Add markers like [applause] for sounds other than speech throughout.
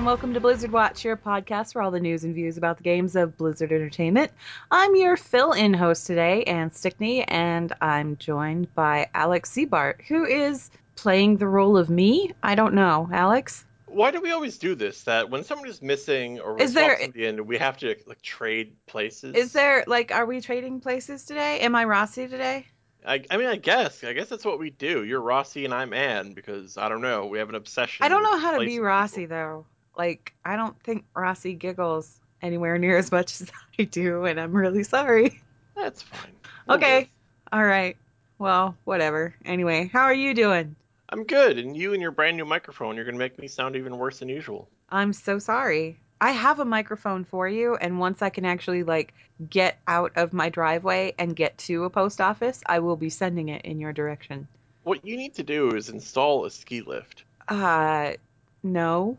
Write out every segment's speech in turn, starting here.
and welcome to Blizzard Watch, your podcast for all the news and views about the games of Blizzard Entertainment. I'm your fill-in host today, Ann Stickney, and I'm joined by Alex Ziebart, who is playing the role of me. I don't know, Alex. Why do we always do this? That when someone is missing or Is there- swap somebody in, we have to like trade places. Is there like, are we trading places today? Am I Rossi today? I, I mean, I guess. I guess that's what we do. You're Rossi and I'm Ann because I don't know. We have an obsession. I don't know how to be Rossi people. though. Like, I don't think Rossi giggles anywhere near as much as [laughs] I do, and I'm really sorry. That's fine. We'll Okay. All right. Well, whatever. Anyway, how are you doing? I'm good, and you and your brand new microphone, you're gonna make me sound even worse than usual. I'm so sorry. I have a microphone for you, and once I can actually like get out of my driveway and get to a post office, I will be sending it in your direction. What you need to do is install a ski lift, Uh, no.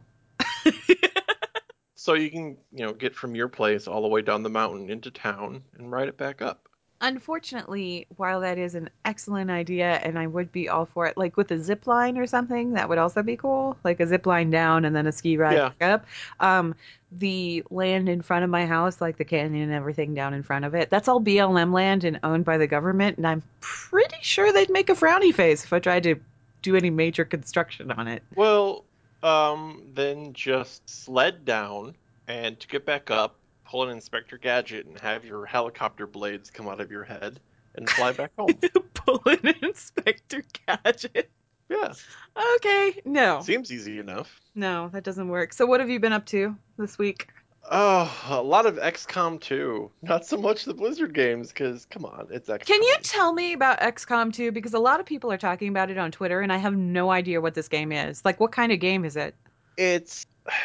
[laughs] so you can, you know, get from your place all the way down the mountain into town and ride it back up. Unfortunately, while that is an excellent idea and I would be all for it, like with a zip line or something, that would also be cool. Like a zip line down and then a ski ride Yeah. back up. Um, the land in front of my house, like the canyon and everything down in front of it, that's all BLM land and owned by the government. And I'm pretty sure they'd make a frowny face if I tried to do any major construction on it. Well, um, then just sled down and to get back up, pull an Inspector Gadget and have your helicopter blades come out of your head and fly back home. [laughs] Pull an Inspector Gadget. yeah, Okay, no. seems easy enough. No, that doesn't work. So, what have you been up to this week? Oh, a lot of XCOM 2. Not so much the Blizzard games, because come on, it's XCOM. Can you tell me about XCOM 2? Because a lot of people are talking about it on Twitter, and I have no idea what this game is. Like, what kind of game is it? It's. [sighs]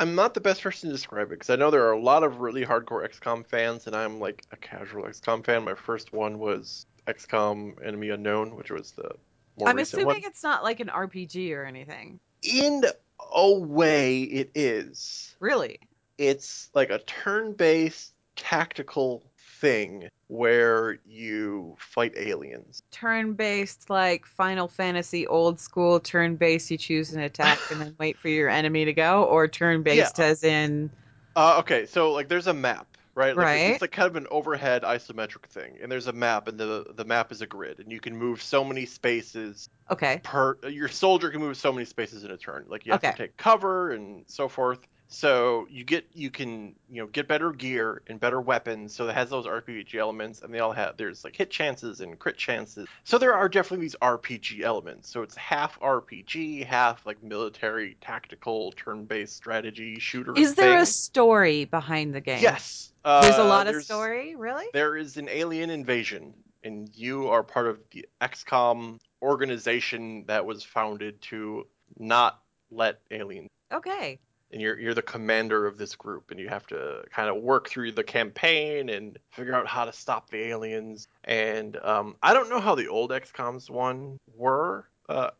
I'm not the best person to describe it because I know there are a lot of really hardcore XCOM fans, and I'm like a casual XCOM fan. My first one was XCOM Enemy Unknown, which was the more I'm assuming one. it's not like an RPG or anything. In a way, it is. Really? It's like a turn-based tactical thing where you fight aliens. Turn based, like Final Fantasy old school turn based, you choose an attack and then wait for your enemy to go, or turn based Yeah. as in. Uh, okay, so like there's a map, right? Like, Right. It's like kind of an overhead isometric thing, and there's a map, and the the map is a grid, and you can move so many spaces Okay. per. Your soldier can move so many spaces in a turn. Like you have Okay. to take cover and so forth. So you get you can you know get better gear and better weapons. So it has those RPG elements, and they all have there's like hit chances and crit chances. So there are definitely these RPG elements. So it's half RPG, half like military tactical turn-based strategy shooter. Is there thing. a story behind the game? Yes. There's a Uh, lot of story, really? There is an alien invasion, and you are part of the XCOM organization that was founded to not let aliens. Okay. And you're you're the commander of this group, and you have to kind of work through the campaign and figure out how to stop the aliens. And um, I don't know how the old XCOM's one were. Uh,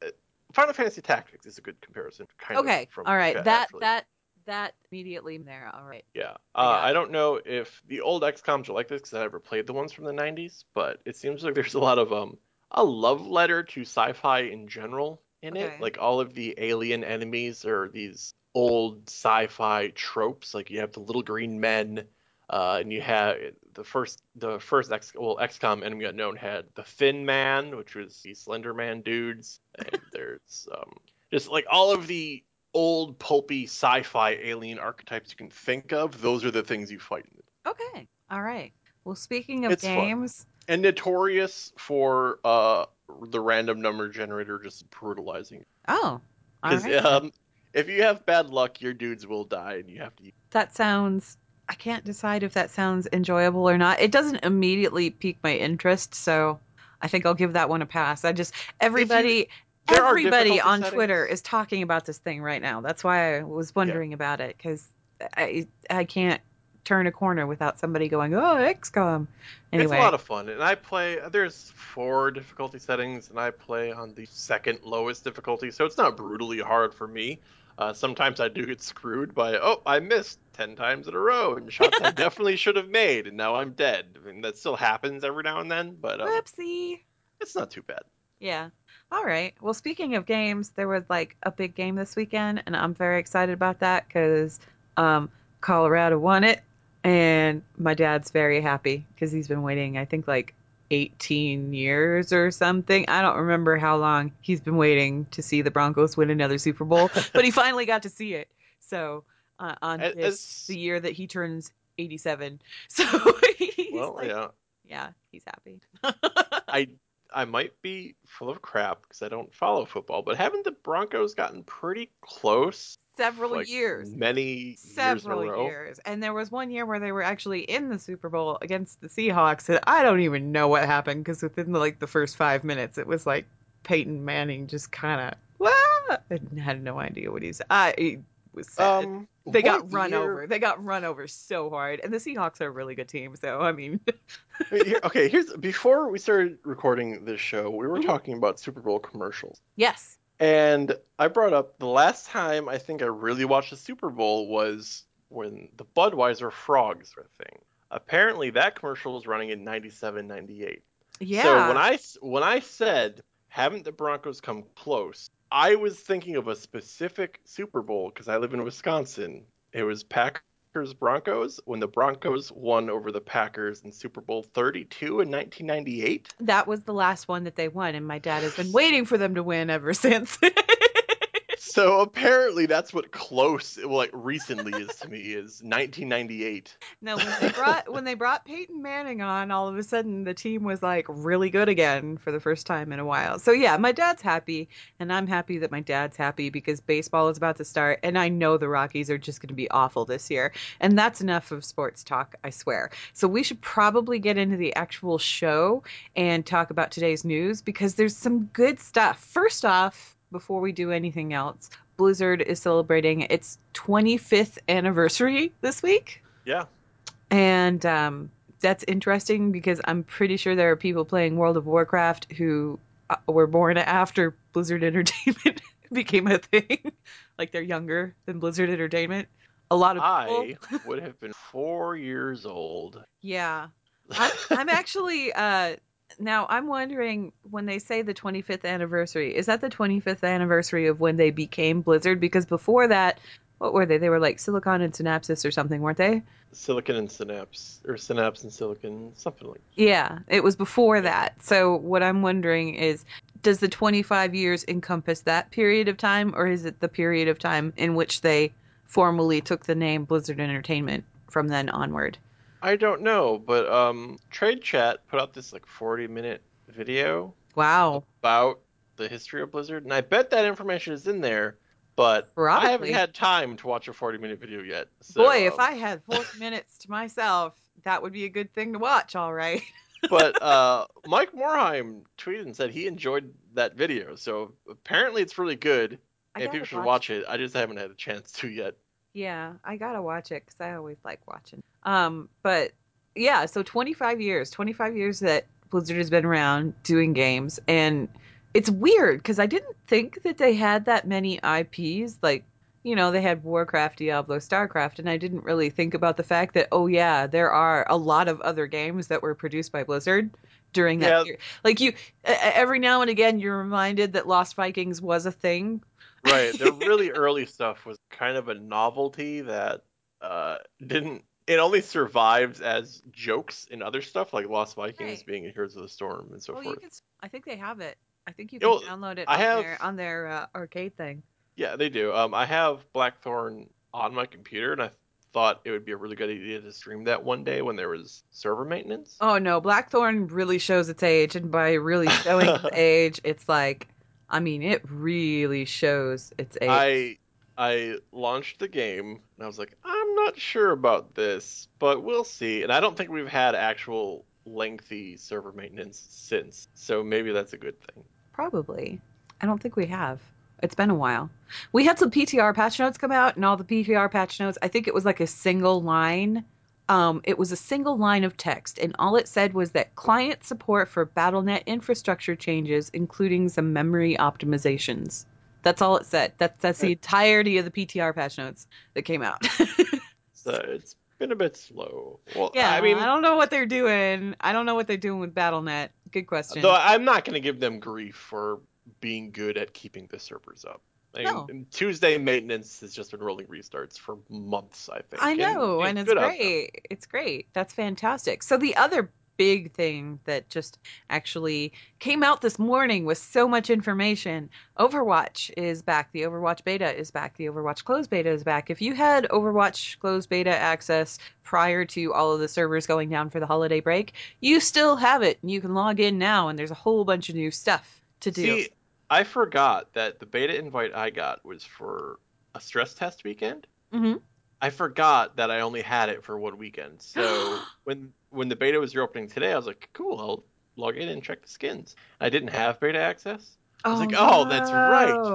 Final Fantasy Tactics is a good comparison. Kind Okay. Of from All right. that, That actually. that that immediately there. All right. Yeah, I uh, I don't know if the old XComs are like this because I never played the ones from the '90s, but it seems like there's a lot of um a love letter to sci-fi in general in Okay. it. Like all of the alien enemies are these old sci-fi tropes. Like you have the little green men, uh, and you have the first the first X well XCOM Enemy Unknown had the Thin Man, which was the Slender Man dudes, and [laughs] there's um just like all of the old pulpy sci-fi alien archetypes you can think of. Those are the things you fight. Okay. All right. Well, speaking of It's fun. games, And notorious for uh the random number generator just brutalizing. oh, all Because um, if you have bad luck, your dudes will die, and you have to. that sounds. I can't decide if that sounds enjoyable or not. It doesn't immediately pique my interest, so I think I'll give that one a pass. I just everybody. Are Everybody on settings. Twitter is talking about this thing right now. That's why I was wondering about it because I I can't turn a corner without somebody going, "Oh, XCOM." Anyway, It's a lot of fun, and I play. There's four difficulty settings, and I play on the second lowest difficulty, so it's not brutally hard for me. Uh, sometimes I do get screwed by, oh, I missed ten times in a row, and shots I [laughs] definitely should have made, and now I'm dead. I mean, that still happens every now and then, but um, whoopsie. it's not too bad. Yeah. All right. Well, speaking of games, there was like a big game this weekend, and I'm very excited about that because um, Colorado won it, and my dad's very happy because he's been waiting, I think, like 18 years or something. I don't remember how long he's been waiting to see the Broncos win another Super Bowl, [laughs] but he finally got to see it. So uh, on As- his, as- the year that he turns 87, [laughs] so he's Well, like, yeah. yeah, he's happy. [laughs] I I might be full of crap because I don't follow football, but haven't the Broncos gotten pretty close? Several like, years. Many several years in a row. years. And there was one year where they were actually in the Super Bowl against the Seahawks, and I don't even know what happened because within the, like the first five minutes, it was like Peyton Manning just kind of? I had no idea what he's. I it was sad. Um, they got run year- over. They got run over so hard, and the Seahawks are a really good team. So I mean, [laughs] okay, here's before we started recording this show, we were Mhm. talking about Super Bowl commercials. yes, And I brought up the last time I think I really watched the Super Bowl was when the Budweiser frogs were a thing. Apparently that commercial was running in 97, 98. yeah. So when I when I said haven't the Broncos come close, I was thinking of a specific Super Bowl because I live in Wisconsin. It was Packers Broncos when the Broncos won over the Packers in Super Bowl 32 in 1998. that was the last one that they won, and my dad has been waiting for them to win ever [laughs] since. So apparently that's what close like recently is to me is 1998. No, when they brought when they brought Peyton Manning on, all of a sudden the team was like really good again for the first time in a while. So yeah, my dad's happy, and I'm happy that my dad's happy because baseball is about to start, and I know the Rockies are just going to be awful this year. And that's enough of sports talk, I swear. So we should probably get into the actual show and talk about today's news because there's some good stuff. First off, before we do anything else, Blizzard is celebrating its 25th anniversary this week. Yeah. And um, that's interesting because I'm pretty sure there are people playing World of Warcraft who uh, were born after Blizzard [laughs] Entertainment became a thing. like they're younger than Blizzard Entertainment. A lot of people. I would have been 4 years old. [laughs] Yeah. [laughs] I'm, I'm actually uh now I'm wondering when they say the 25th anniversary, is that the 25th anniversary of when they became Blizzard? Because before that, what were they? They were like Silicon and Synapses or something, weren't they? Silicon and Synapse or Synapse and Silicon, something like. Yeah, it was before that. So what I'm wondering is does the 25 years encompass that period of time or is it the period of time in which they formally took the name Blizzard Entertainment from then onward? I don't know, but um Trade Chat put out this like 40 minute video Wow. about the history of Blizzard, and I bet that information is in there, but I haven't had time to watch a 40 minute video yet. So, Boy, if um, I had 40 [laughs] minutes to myself, that would be a good thing to watch, all right. [laughs] but uh, Mike Morhaime tweeted and said he enjoyed that video, so apparently it's really good, I and people should watch it. I just haven't had a chance to yet. Yeah, I gotta watch it because I always like watching. Um, but yeah, so 25 years, 25 years that Blizzard has been around doing games, and it's weird because I didn't think that they had that many IPs. Like, you know, they had Warcraft, Diablo, Starcraft, and I didn't really think about the fact that oh yeah, there are a lot of other games that were produced by Blizzard during that Yeah. year. Like you, every now and again, you're reminded that Lost Vikings was a thing. Right, the really [laughs] early stuff was kind of a novelty that uh, didn't. It only survives as jokes in other stuff like Lost Vikings Right. being in Heroes of the Storm and so Well, you forth. can. I think they have it. I think you can well, download it I on have- their on their uh, arcade thing. Yeah, they do. Um, I have Blackthorne on my computer, and I thought it would be a really good idea to stream that one day when there was server maintenance. Oh no, Blackthorne really shows its age, and by really showing [laughs] its age, it's like, I mean, it really shows its age. I I launched the game, and I was like, I'm not sure about this, but we'll see. And I don't think we've had actual lengthy server maintenance since, so maybe that's a good thing. Probably. I don't think we have. It's been a while. We had some PTR patch notes come out, and all the PTR patch notes, I think it was like a single line. Um, it was a single line of text, and all it said was that client support for BattleNet infrastructure changes, including some memory optimizations. That's all it said. That's that's the entirety of the PTR patch notes that came out. [laughs] So it's been a bit slow. Well, yeah, I mean, I don't know what they're doing. I don't know what they're doing with BattleNet. Good question. though I'm not going to give them grief for being good at keeping the servers up. I mean, No. and Tuesday maintenance has just been rolling restarts for months, I think. I know, and, and it's great. It's great. That's fantastic. So the other big thing that just actually came out this morning with so much information, Overwatch is back. The Overwatch beta is back. The Overwatch closed beta is back. If you had Overwatch closed beta access prior to all of the servers going down for the holiday break, you still have it. and You can log in now and there's a whole bunch of new stuff to do. See, I forgot that the beta invite I got was for a stress test weekend. Mhm. I forgot that I only had it for one weekend. So [gasps] when when the beta was reopening today, I was like, cool, I'll log in and check the skins. I didn't have beta access. I was like, "Oh, that's right."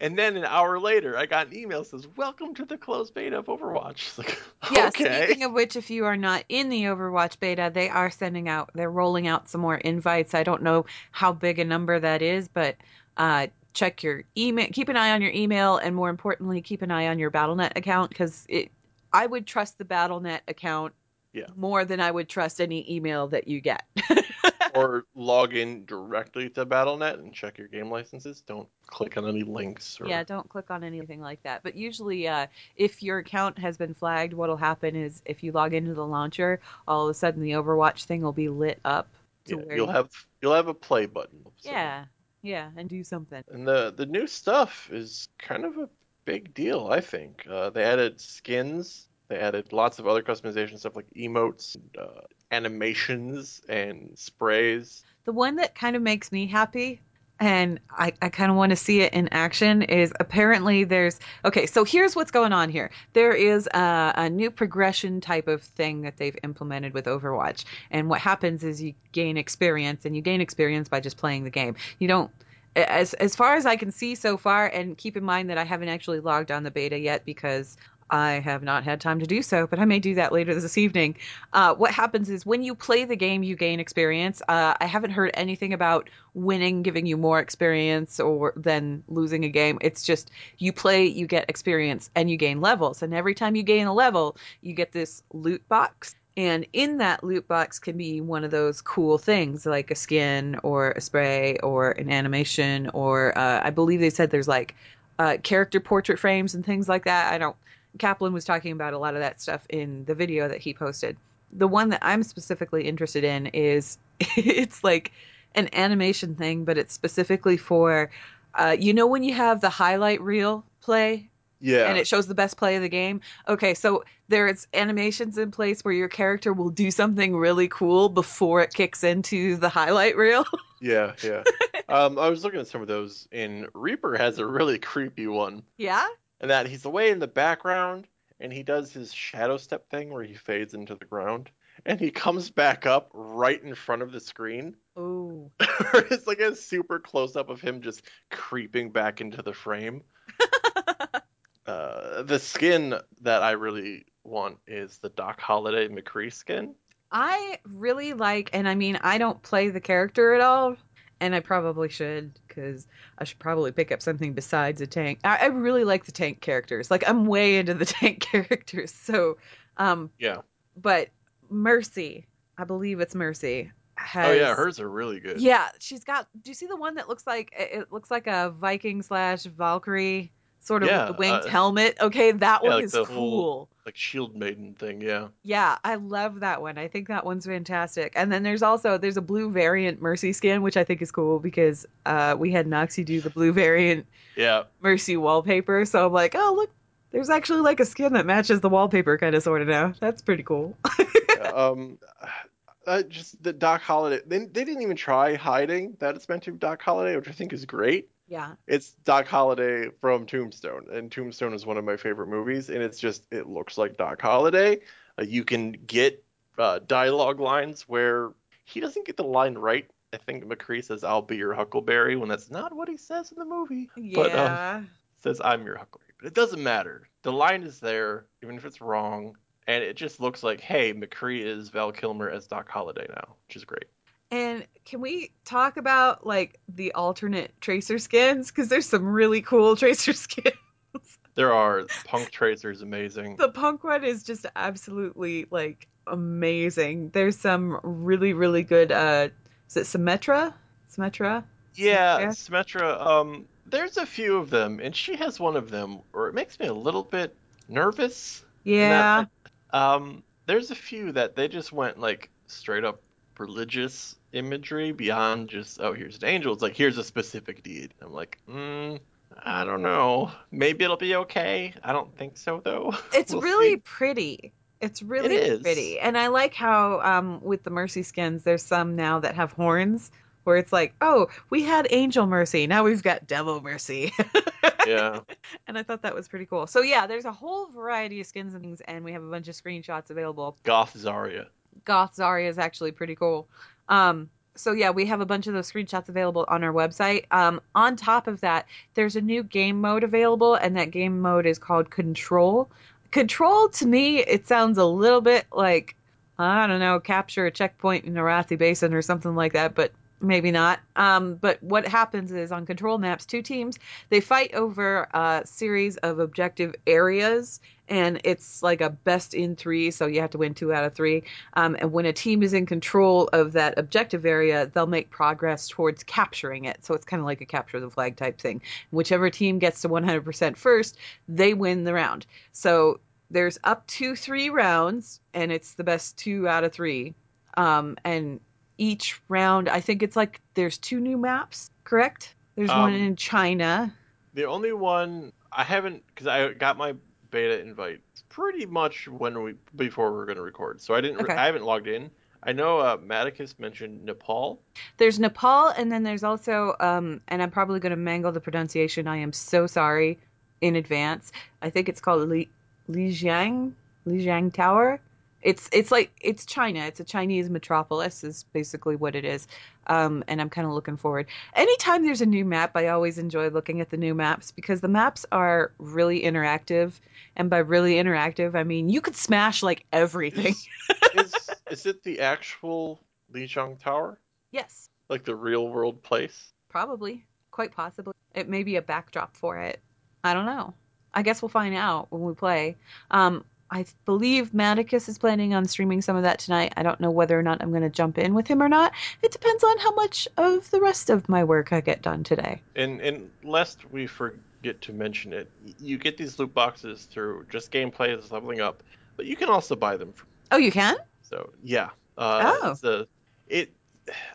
And then an hour later, I got an email that says, "Welcome to the closed beta of Overwatch." [laughs] Like, Yeah, okay. speaking of which, if you are not in the Overwatch beta, they are sending out, they're rolling out some more invites. I don't know how big a number that is, but uh, check your email, keep an eye on your email, and more importantly, keep an eye on your BattleNet account because it. I would trust the BattleNet account Yeah. more than I would trust any email that you get. [laughs] or log in directly to BattleNet and check your game licenses. Don't click on any links. Or... Yeah, don't click on anything like that. But usually, uh, if your account has been flagged, what'll happen is if you log into the launcher, all of a sudden the Overwatch thing will be lit up. To Yeah, you'll you- have you'll have a play button. So- Yeah, yeah, and do something. And the the new stuff is kind of a big deal, I think. Uh, they added skins. They added lots of other customization stuff like emotes, and, uh, animations, and sprays. The one that kind of makes me happy, and I, I kind of want to see it in action, is apparently there's. Okay, so here's what's going on here. There is a, a new progression type of thing that they've implemented with Overwatch. And what happens is you gain experience, and you gain experience by just playing the game. You don't. As, as far as I can see so far, and keep in mind that I haven't actually logged on the beta yet because I have not had time to do so, but I may do that later this evening. Uh, what happens is when you play the game, you gain experience. Uh, I haven't heard anything about winning giving you more experience or than losing a game. It's just you play, you get experience, and you gain levels. And every time you gain a level, you get this loot box. And in that loot box can be one of those cool things like a skin or a spray or an animation, or uh, I believe they said there's like uh, character portrait frames and things like that. I don't. Kaplan was talking about a lot of that stuff in the video that he posted. The one that I'm specifically interested in is [laughs] it's like an animation thing, but it's specifically for, uh, you know, when you have the highlight reel play Yeah. and it shows the best play of the game. Okay, so there's animations in place where your character will do something really cool before it kicks into the highlight reel. [laughs] Yeah, yeah. [laughs] um, I was looking at some of those, and Reaper has a really creepy one. yeah? And that he's away in the background, and he does his shadow step thing where he fades into the ground, and he comes back up right in front of the screen. Ooh. [laughs] it's like a super close up of him just creeping back into the frame. [laughs] uh, the skin that I really want is the Doc Holliday McCree skin. I really like, and I mean, I don't play the character at all, and I probably should because I should probably pick up something besides a tank. I, I really like the tank characters. Like I'm way into the [laughs] tank characters. So, um, Yeah. but Mercy, I believe it's Mercy. Has, Oh yeah, hers are really good. Yeah, she's got. Do you see the one that looks like it looks like a Viking slash Valkyrie sort of Yeah, winged uh, helmet? Okay, that yeah, one like is cool. whole- Like Shield Maiden thing, yeah. Yeah, I love that one. I think that one's fantastic. And then there's also there's a blue variant Mercy skin, which I think is cool because uh, we had Noxie do the blue variant Yeah. Mercy wallpaper. So I'm like, oh look, there's actually like a skin that matches the wallpaper kind of sort of now. That's pretty cool. [laughs] um uh, just the Doc Holliday they, they didn't even try hiding that it's meant to be Doc Holliday, which I think is great. Yeah. It's Doc Holliday from Tombstone, and Tombstone is one of my favorite movies, and it's just it looks like Doc Holliday. Uh, you can get uh, dialogue lines where he doesn't get the line right. I think McCree says, "I'll be your Huckleberry," when that's not what he says in the movie. But um, says, "I'm your Huckleberry," but it doesn't matter. The line is there, even if it's wrong, and it just looks like, "Hey, McCree is Val Kilmer as Doc Holliday now," which is great. And can we talk about like the alternate tracer skins? Because there's some really cool [laughs] tracer skins. There are Punk tracers, amazing. the punk one is just absolutely like amazing. There's some really really good. uh Is it Symmetra? Symmetra? Yeah, Symmetra? Um, there's a few of them, and she has one of them, or it makes me a little bit nervous. Yeah. that, um, there's a few that they just went like straight up religious imagery beyond just oh here's an angel. It's like here's a specific deed. I'm like, mm, I don't know. Maybe it'll be okay. I don't think so though. [laughs] It's We'll really see. pretty. It's really is. pretty. And I like how um with the Mercy skins there's some now that have horns where it's like, "Oh, we had Angel Mercy. Now we've got Devil Mercy." [laughs] Yeah. and I thought that was pretty cool. So yeah, there's a whole variety of skins and things and we have a bunch of screenshots available. Goth Zarya. Goth Zarya is actually pretty cool. Um, so yeah, we have a bunch of those screenshots available on our website. Um, on top of that, there's a new game mode available, and that game mode is called Control. Control to me, it sounds a little bit like I don't know, capture a checkpoint in Arathi Basin or something like that, but maybe not. Um, but what happens is on control maps, two teams they fight over a series of objective areas, and it's like a best in three, so you have to win two out of three. Um, and when a team is in control of that objective area, they'll make progress towards capturing it. So it's kind of like a capture the flag type thing. Whichever team gets to 100% first, they win the round. So there's up to three rounds, and it's the best two out of three. Um, and each round, I think it's like there's two new maps, correct? There's one Um, in China. The only one I haven't because I got my beta invite pretty much when we before we were going to record, so I didn't. Okay. I haven't logged in. I know uh, Maticus mentioned Nepal. There's Nepal, and then there's also, um, and I'm probably going to mangle the pronunciation. I am so sorry in advance. I think it's called Li, Lijiang, Lijiang Tower. It's it's like it's China. It's a Chinese metropolis. Is basically what it is. Um, and I'm kind of looking forward. Anytime there's a new map, I always enjoy looking at the new maps because the maps are really interactive. And by really interactive, I mean you could smash like everything. Is is it the actual Lijiang Tower, yes, like the real world place? Probably. Quite possibly. It may be a backdrop for it. I don't know. I guess we'll find out when we play. Um, I believe Maticus is planning on streaming some of that tonight. I don't know whether or not I'm going to jump in with him or not. It depends on how much of the rest of my work I get done today. And and lest we forget to mention it, you get these loot boxes through just gameplay that's leveling up, but you can also buy them. For, Oh, you can? so yeah, uh, Oh. it.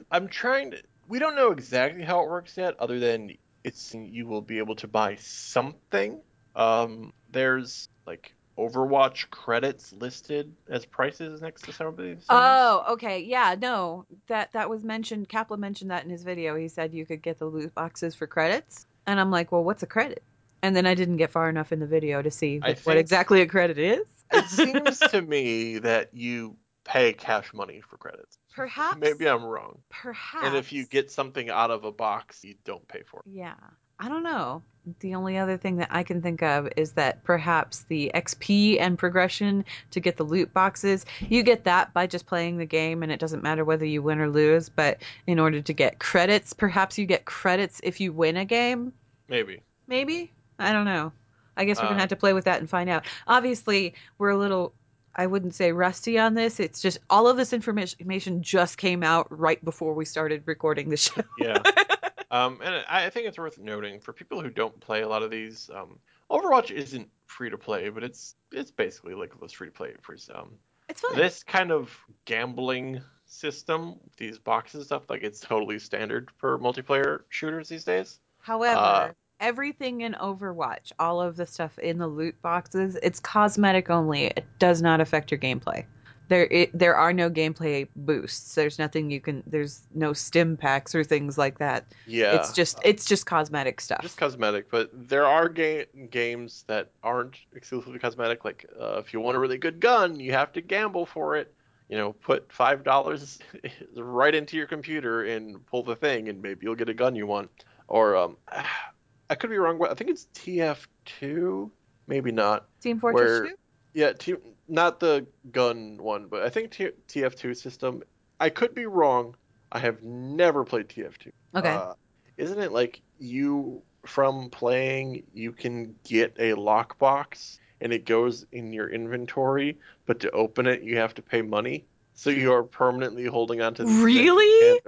I'm trying to. We don't know exactly how it works yet, other than it's you will be able to buy something. Um, there's like Overwatch credits listed as prices next to some of these. Oh, okay. Yeah, no. That that was mentioned. Kaplan mentioned that in his video. He said you could get the loot boxes for credits. And I'm like, "Well, what's a credit?" And then I didn't get far enough in the video to see I what exactly a credit is. it [laughs] seems to me that you pay cash money for credits. Perhaps Maybe I'm wrong. Perhaps. And if you get something out of a box, you don't pay for it. Yeah. I don't know. The only other thing that I can think of is that perhaps the XP and progression to get the loot boxes, you get that by just playing the game and it doesn't matter whether you win or lose. But in order to get credits, perhaps you get credits if you win a game. Maybe. Maybe? I don't know. I guess we're going Uh, to have to play with that and find out. Obviously, we're a little. I wouldn't say rusty on this. It's just all of this information just came out right before we started recording the show. Yeah. [laughs] um, and I I think it's worth noting for people who don't play a lot of these. Um, Overwatch isn't free to play, but it's it's basically like those free to play for um, It's fun. this kind of gambling system, these boxes and stuff. Like it's totally standard for multiplayer shooters these days. However, Uh, everything in Overwatch, all of the stuff in the loot boxes, it's cosmetic only. It does not affect your gameplay. There, it, there are no gameplay boosts. There's nothing you can. There's no stim packs or things like that. Yeah. It's just, it's just cosmetic stuff. just cosmetic, but there are ga- games that aren't exclusively cosmetic. Like uh, if you want a really good gun, you have to gamble for it. You know, put five dollars [laughs] right into your computer and pull the thing, and maybe you'll get a gun you want. Or um, [sighs] I could be wrong, I think it's TF2, maybe not. Team Fortress where- 2? Yeah, T- not the gun one, but I think T- TF2 system. I could be wrong. I have never played TF2. Okay. Uh, isn't it like you from playing you can get a lockbox and it goes in your inventory, but to open it you have to pay money? So you are permanently holding on to this Really?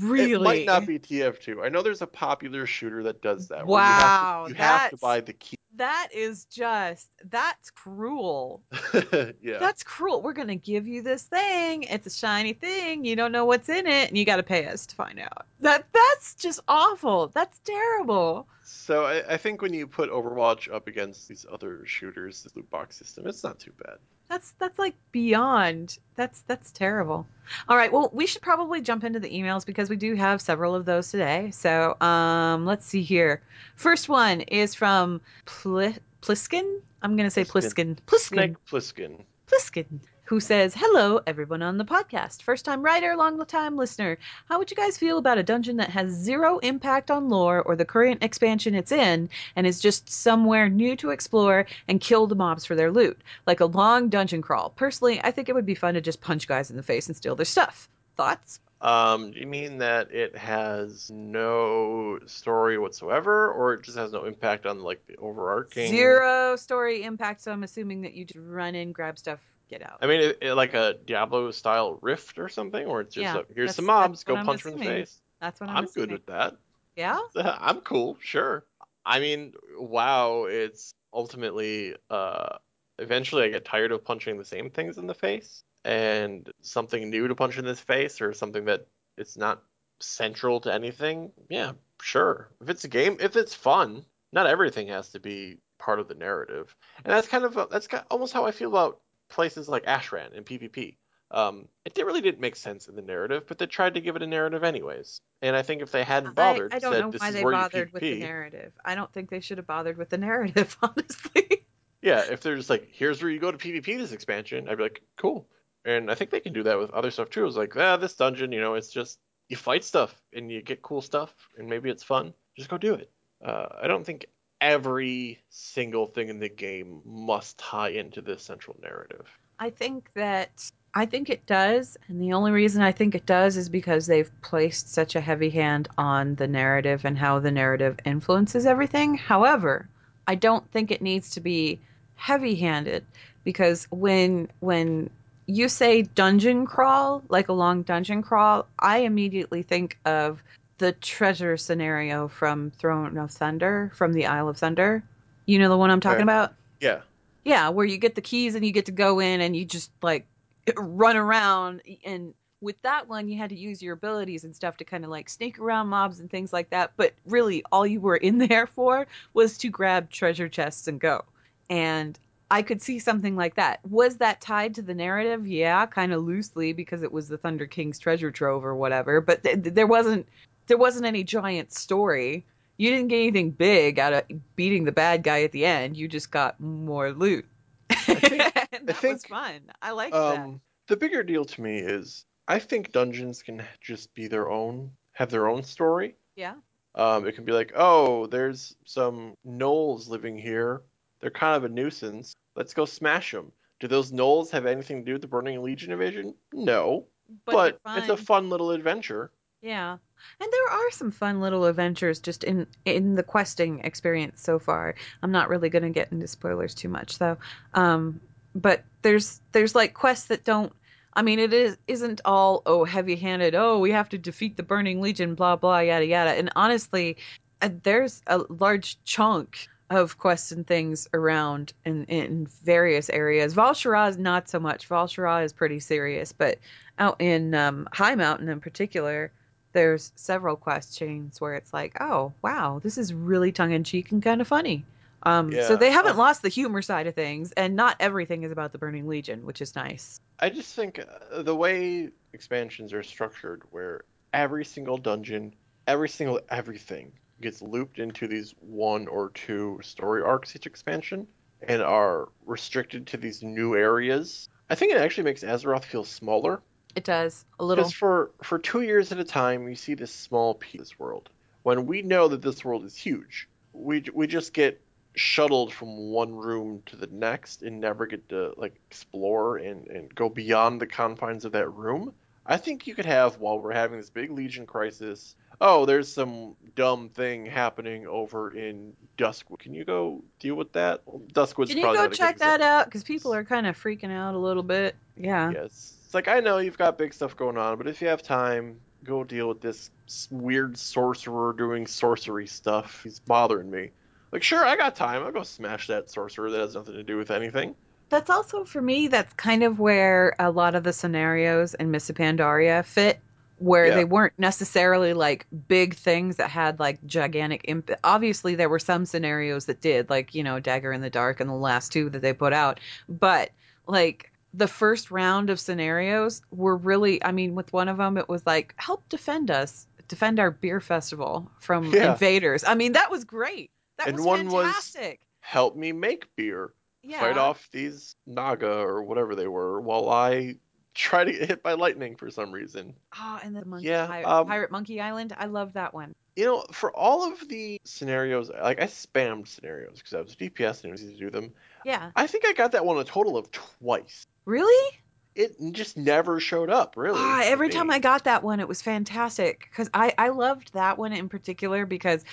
Really? It might not be TF2. I know there's a popular shooter that does that. Wow, you have to, you have to buy the key. That is just that's cruel. [laughs] yeah. That's cruel. We're gonna give you this thing. It's a shiny thing. You don't know what's in it, and you got to pay us to find out. That that's just awful. That's terrible. So I, I think when you put Overwatch up against these other shooters, this loot box system, it's not too bad. That's that's like beyond. That's that's terrible. All right. Well, we should probably jump into the emails because we do have several of those today. So um, let's see here. First one is from Pli- Pliskin. I'm gonna say Pliskin. Pliskin. Pliskin. Pliskin. Pliskin, who says, Hello, everyone on the podcast. First time writer, long time listener. How would you guys feel about a dungeon that has zero impact on lore or the current expansion it's in and is just somewhere new to explore and kill the mobs for their loot? Like a long dungeon crawl. Personally, I think it would be fun to just punch guys in the face and steal their stuff. Thoughts? Um, do you mean that it has no story whatsoever, or it just has no impact on like the overarching? Zero story impact, so I'm assuming that you just run in, grab stuff, get out. I mean, it, it- like a Diablo style rift or something, or it's just Yeah, like, here's some mobs, go punch them in the face. That's what I'm, I'm good with that. Yeah? [laughs] I'm cool, sure. I mean, wow, it's ultimately uh eventually I get tired of punching the same things in the face and something new to punch in this face or something that it's not central to anything. Yeah, sure. If it's a game, if it's fun, not everything has to be part of the narrative. And that's kind of that's kind of almost how I feel about places like Ashran and PvP. Um, it did, really didn't make sense in the narrative, but they tried to give it a narrative anyways. And I think if they hadn't bothered, I, I don't said know why they bothered with the narrative. I don't think they should have bothered with the narrative, [laughs] honestly. Yeah, if they're just like, here's where you go to PvP this expansion, I'd be like, cool. And I think they can do that with other stuff too. It's like, ah, this dungeon, you know, it's just you fight stuff and you get cool stuff and maybe it's fun. Just go do it. Uh, I don't think every single thing in the game must tie into this central narrative. I think that I think it does, and the only reason I think it does is because they've placed such a heavy hand on the narrative and how the narrative influences everything. However, I don't think it needs to be heavy-handed because when when you say dungeon crawl, like a long dungeon crawl, I immediately think of the treasure scenario from Throne of Thunder, from the Isle of Thunder. You know the one I'm talking about? Yeah. Yeah, where you get the keys and you get to go in and you just like [laughs] run around. And with that one, you had to use your abilities and stuff to kind of like sneak around mobs and things like that. But really, all you were in [laughs] there for was to grab treasure chests and go. And I could see something like that. Was that tied to the narrative? Yeah, kind of loosely because it was the Thunder King's treasure trove or whatever. But th- th- there wasn't there wasn't any giant story. You didn't get anything big out of beating the bad guy at the end. You just got more loot. I think- [laughs] and that was think, fun. I like that. Um, the bigger deal to me is I think dungeons can just be their own, have their own story. Yeah. Um, it can be like, oh, there's some gnolls living here. They're kind of a nuisance. Let's go smash them. Do those gnolls have anything to do with the Burning Legion invasion? No, but, they're it's a fun little adventure. Yeah. And there are some fun little adventures just in in the questing experience so far. I'm not really going to get into spoilers too much though. Um but there's there's like quests that don't I mean it is isn't all oh heavy-handed oh we have to defeat the burning legion blah blah yada yada. And honestly uh, there's a large chunk of quests and things around in in various areas. Val'sharah is not so much. Val'sharah is pretty serious, but out in um, High Mountain in particular, there's several quest chains where it's like, oh wow, this is really tongue in cheek and kind of funny. Um, so they haven't uh, lost the humor side of things, and not everything is about the Burning Legion, which is nice. I just think uh, the way expansions are structured, where every single dungeon, every single everything gets looped into these one or two story arcs each expansion and are restricted to these new areas. I think it actually makes Azeroth feel smaller It does a little. because for for two years at a time, you see this small piece of this world. When we know that this world is huge, we we just get shuttled from one room to the next and never get to like explore and, and go beyond the confines of that room. I think you could have while we're having this big Legion crisis. Oh, there's some dumb thing happening over in Duskwood. Can you go deal with that? Well, Duskwood's Can you probably go not a good check that example. out? Because people are kind of freaking out a little bit. Yeah. Yes. It's like I know you've got big stuff going on, but if you have time, go deal with this weird sorcerer doing sorcery stuff. He's bothering me. Like, sure, I got time. I'll go smash that sorcerer that has nothing to do with anything. That's also for me. That's kind of where a lot of the scenarios in Miss Pandaria fit, where Yeah. they weren't necessarily like big things that had like gigantic impact. Obviously, there were some scenarios that did, like you know, Dagger in the Dark and the last two that they put out. But like the first round of scenarios were really, I mean, with one of them, it was like help defend us, defend our beer festival from Yeah. invaders. I mean, that was great. That And was one was- fantastic. Help me make beer. yeah. Fight off these Naga or whatever they were while I try to get hit by lightning for some reason. Oh, and the monkey Yeah, pirate, um, pirate Monkey Island. I love that one. You know, for all of the scenarios, like I spammed scenarios because I was DPS and it was easy to do them. Yeah. I think I got that one a total of twice. Really? It just never showed up, really. Ah, every me. time I got that one, it was fantastic because I I loved that one in particular because,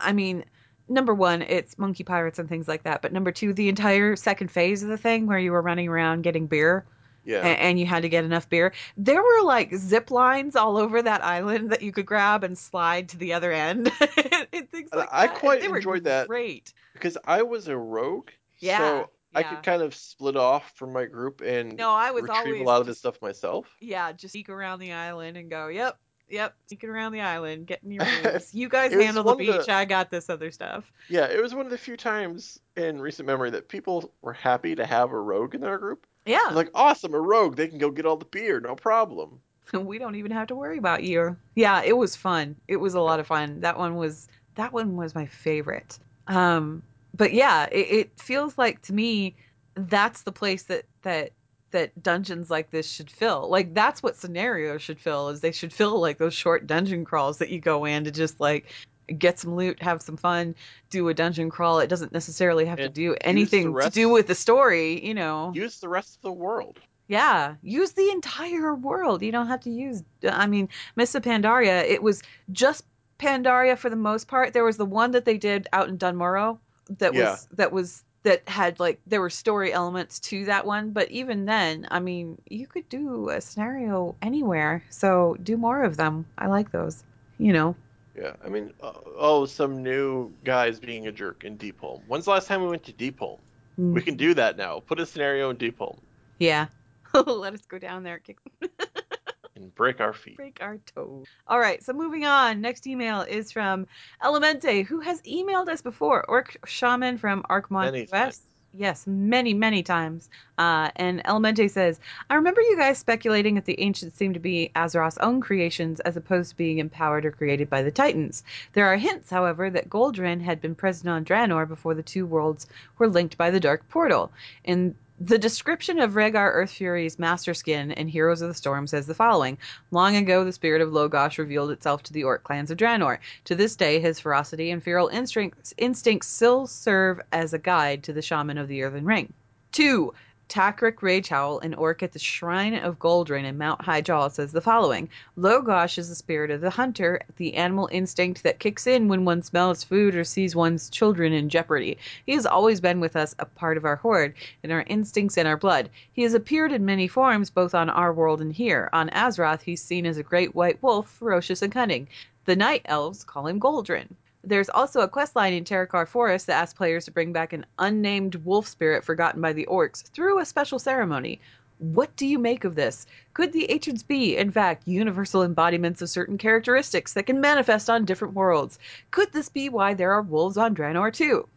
I mean, number one, it's monkey pirates and things like that, but number two, the entire second phase of the thing where you were running around getting beer Yeah. and, you had to get enough beer. There were like zip lines all over that island that you could grab and slide to the other end [laughs] and things like I that. quite enjoyed that. Great. because I was a rogue. Yeah, So I could kind of split off from my group and No, I was retrieve always a lot of this stuff myself. yeah, just sneak around the island and go, yep, yep, sneaking around the island, getting your [laughs] moves. You guys handle the of the- beach. I got this other stuff. Yeah, it was one of the few times in recent memory that people were happy to have a rogue in their group. Yeah, Like, awesome, a rogue. They can go get all the beer, no problem. [laughs] we don't even have to worry about you. Yeah, it was fun. It was a lot of fun. That one was that one was my favorite. Um, but yeah, it, it feels like to me that's the place that that that dungeons like this should fill. Like that's what scenarios should fill. Is they should fill like those short dungeon crawls that you go in to just like get some loot, have some fun, do a dungeon crawl. It doesn't necessarily have to do anything to do with the story, you know. Use the rest of the world. Yeah, use the entire world. You don't have to use. I mean, Miss Pandaria. It was just Pandaria for the most part. There was the one that they did out in Dun Morogh that Yeah. was that was that had like there were story elements to that one. But even then, I mean, you could do a scenario anywhere. So do more of them. I like those. You know. Yeah, I mean, uh, oh, some new guys being a jerk in Deepholm. When's the last time we went to Deepholm? We can do that now. Put a scenario in Deepholm Yeah. [laughs] Let us go down there. [laughs] And break our feet. break our toes. All right, so moving on. Next email is from Elemente, who has emailed us before. Orc Shaman from Arkmont Many West. Yes, many, many times. Uh, and Elemente says, I remember you guys speculating that the ancients seem to be Azeroth's own creations as opposed to being empowered or created by the Titans. There are hints, however, that Goldrinn had been present on Draenor before the two worlds were linked by the Dark Portal. In the description of Rehgar Earthfury's master skin in Heroes of the Storm says the following Long ago, the spirit of Lo'Gosh revealed itself to the orc clans of Draenor. To this day, his ferocity and feral instincts, still serve as a guide to the shaman of the Earthen Ring. 2. Takrik Ragehowl, an orc at the Shrine of Goldrinn in Mount Hyjal, says the following Lo'Gosh is the spirit of the hunter, the animal instinct that kicks in when one smells food or sees one's children in jeopardy. He has always been with us, a part of our horde, in our instincts and our blood. He has appeared in many forms, both on our world and here. On Azeroth, he's seen as a great white wolf, ferocious and cunning. The night elves call him Goldrinn. There's also a questline in Terokkar Forest that asks players to bring back an unnamed wolf spirit forgotten by the orcs through a special ceremony. What do you make of this? Could the ancients be, in fact, universal embodiments of certain characteristics that can manifest on different worlds? Could this be why there are wolves on Draenor too?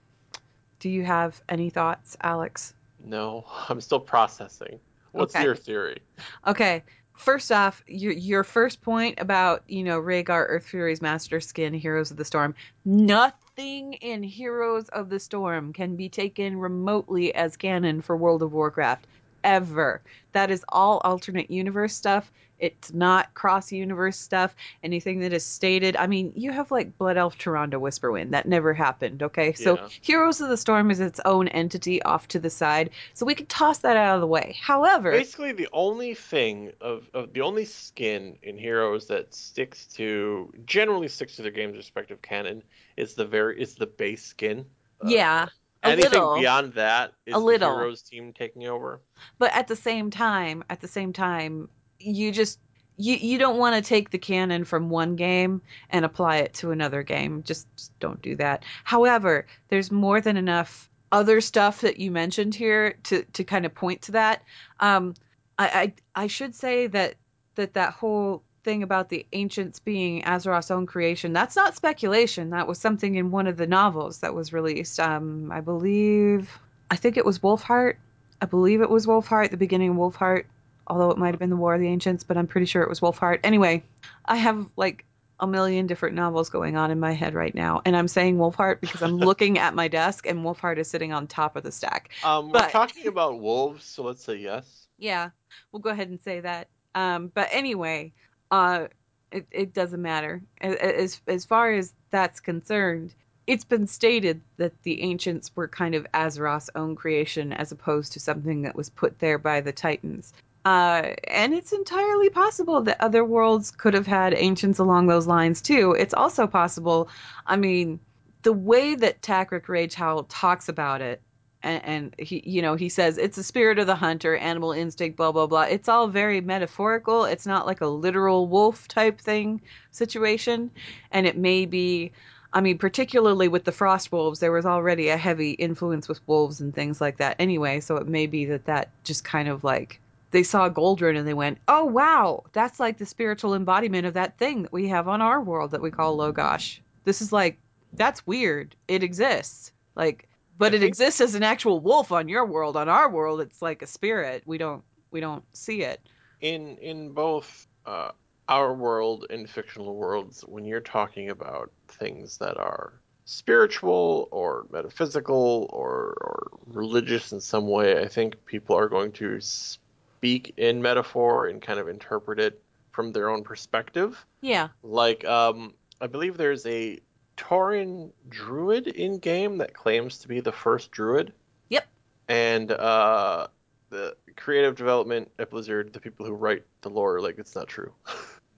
Do you have any thoughts, Alex? No, [laughs] I'm still processing. What's Okay. your theory? Okay. First off, your your first point about you know Rehgar Earthfury's master skin, Heroes of the Storm. Nothing in Heroes of the Storm can be taken remotely as canon for World of Warcraft ever. That is all alternate universe stuff. It's not cross universe stuff. Anything that is stated. I mean, you have like Blood Elf Tyrande Whisperwind. That never happened. Okay, so Heroes of the Storm is its own entity off to the side, so we can toss that out of the way. However, Basically, the only thing of, of the only skin in Heroes that sticks to generally sticks to their game's respective canon is the very is the base skin. Uh, Yeah. A Anything little. beyond that is A little. the heroes team taking over. but at the same time at the same time you just you, you don't want to take the canon from one game and apply it to another game just, just don't do that however there's more than enough other stuff that you mentioned here to to kind of point to that um i i, I should say that that that whole thing about the ancients being Azeroth's own creation that's not speculation that was something in one of the novels that was released um i believe i think it was wolfheart I believe it was Wolfheart, the beginning of Wolfheart, although it might have been the War of the Ancients, but I'm pretty sure it was Wolfheart. Anyway, I have like a million different novels going on in my head right now, and I'm saying Wolfheart because I'm [laughs] looking at my desk and Wolfheart is sitting on top of the stack. Um, we're But- talking about wolves, so let's say yes. [laughs] Yeah, we'll go ahead and say that. Um, but anyway, uh, it, it doesn't matter. As as far as that's concerned, it's been stated that the ancients were kind of Azeroth's own creation as opposed to something that was put there by the Titans. Uh, and it's entirely possible that other worlds could have had ancients along those lines too. It's also possible, I mean, the way that Takric Ragehowl talks about it and, and he you know he says it's the spirit of the hunter animal instinct blah blah blah it's all very metaphorical it's not like a literal wolf type thing situation and it may be i mean particularly with the frost wolves there was already a heavy influence with wolves and things like that anyway so it may be that that just kind of like they saw Goldrinn and they went, "Oh wow, that's like the spiritual embodiment of that thing that we have on our world that we call Lo'Gosh. This is like that's weird. It exists. Like but I it think- exists as an actual wolf on your world. On our world, it's like a spirit. We don't we don't see it. in in both uh, our world and fictional worlds, when you're talking about things that are spiritual or metaphysical or, or religious in some way, I think people are going to speak in metaphor and kind of interpret it from their own perspective. Yeah. Like, um, I believe there's a Tauren druid in game that claims to be the first druid. Yep. And uh, the creative development at Blizzard, the people who write the lore, like it's not true.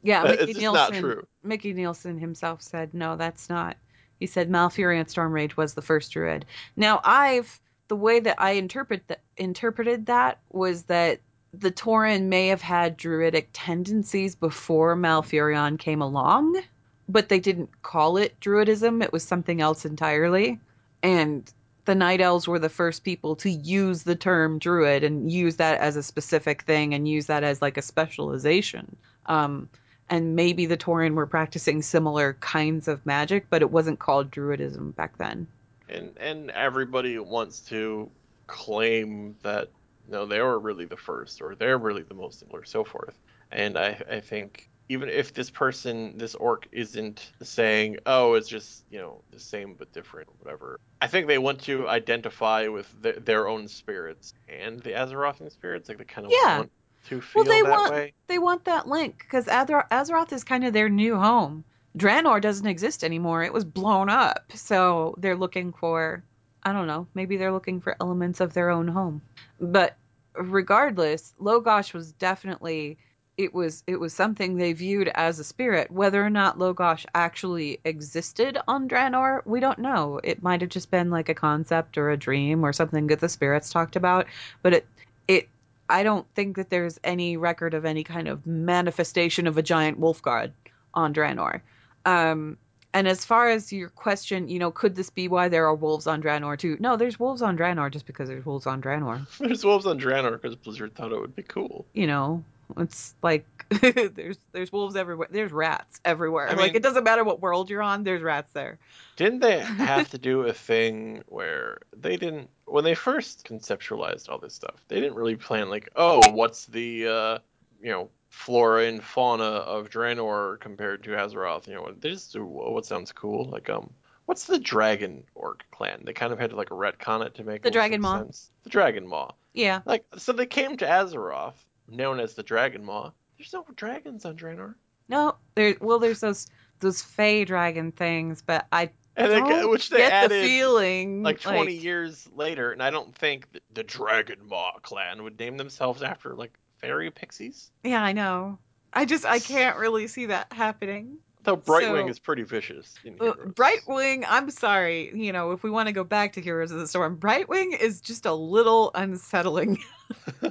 Yeah, [laughs] it's Micky Neilson. not true. Micky Neilson himself said, "No, that's not." He said Malfurion Stormrage was the first druid. Now, I've the way that I interpret that interpreted that was that the Tauren may have had druidic tendencies before Malfurion came along, but they didn't call it druidism. It was something else entirely. And the Night Elves were the first people to use the term druid and use that as a specific thing and use that as like a specialization. Um, and maybe the Tauren were practicing similar kinds of magic, but it wasn't called druidism back then. And and everybody wants to claim that no, they were really the first or they're really the most or so forth. And I I think even if this person, this orc, isn't saying, oh, it's just you know the same but different, whatever. I think they want to identify with th- their own spirits and the Azerothian spirits, like they kind of Yeah. want to feel Well, they that want- way. They want that link because Azer- Azeroth is kind of their new home. Draenor doesn't exist anymore. It was blown up. So they're looking for, I don't know, maybe they're looking for elements of their own home. But regardless, Lo'Gosh was definitely it was it was something they viewed as a spirit. Whether or not Lo'Gosh actually existed on Draenor, we don't know. It might have just been like a concept or a dream or something that the spirits talked about. But it it I don't think that there's any record of any kind of manifestation of a giant wolf god on Draenor. Um, and as far as your question, you know, could this be why there are wolves on Draenor too? No, there's wolves on Draenor just because there's wolves on Draenor. There's wolves on Draenor because Blizzard thought it would be cool. You know, it's like [laughs] there's there's wolves everywhere. There's rats everywhere. I like it doesn't matter what world you're on. There's rats there. Didn't they [laughs] have to do a thing where they didn't when they first conceptualized all this stuff, they didn't really plan like, oh, what's the uh you know, flora and fauna of Draenor compared to Azeroth, you know, they just do what sounds cool. Like um what's the dragon orc clan? They kind of had to like retcon it to make The Dragon Maw. sense. The Dragon Maw. Yeah. Like so they came to Azeroth, known as the Dragon Maw. There's no dragons on Draenor. No, there. Well, there's those those fey dragon things, but I And don't which they get added the feeling like 20 years later, and I don't think the Dragon Maw clan would name themselves after like fairy pixies. Yeah, I know. I just I can't really see that happening. Though Brightwing So- is pretty vicious. In Uh, Brightwing, I'm sorry, you know, if we want to go back to Heroes of the Storm, Brightwing is just a little unsettling. [laughs]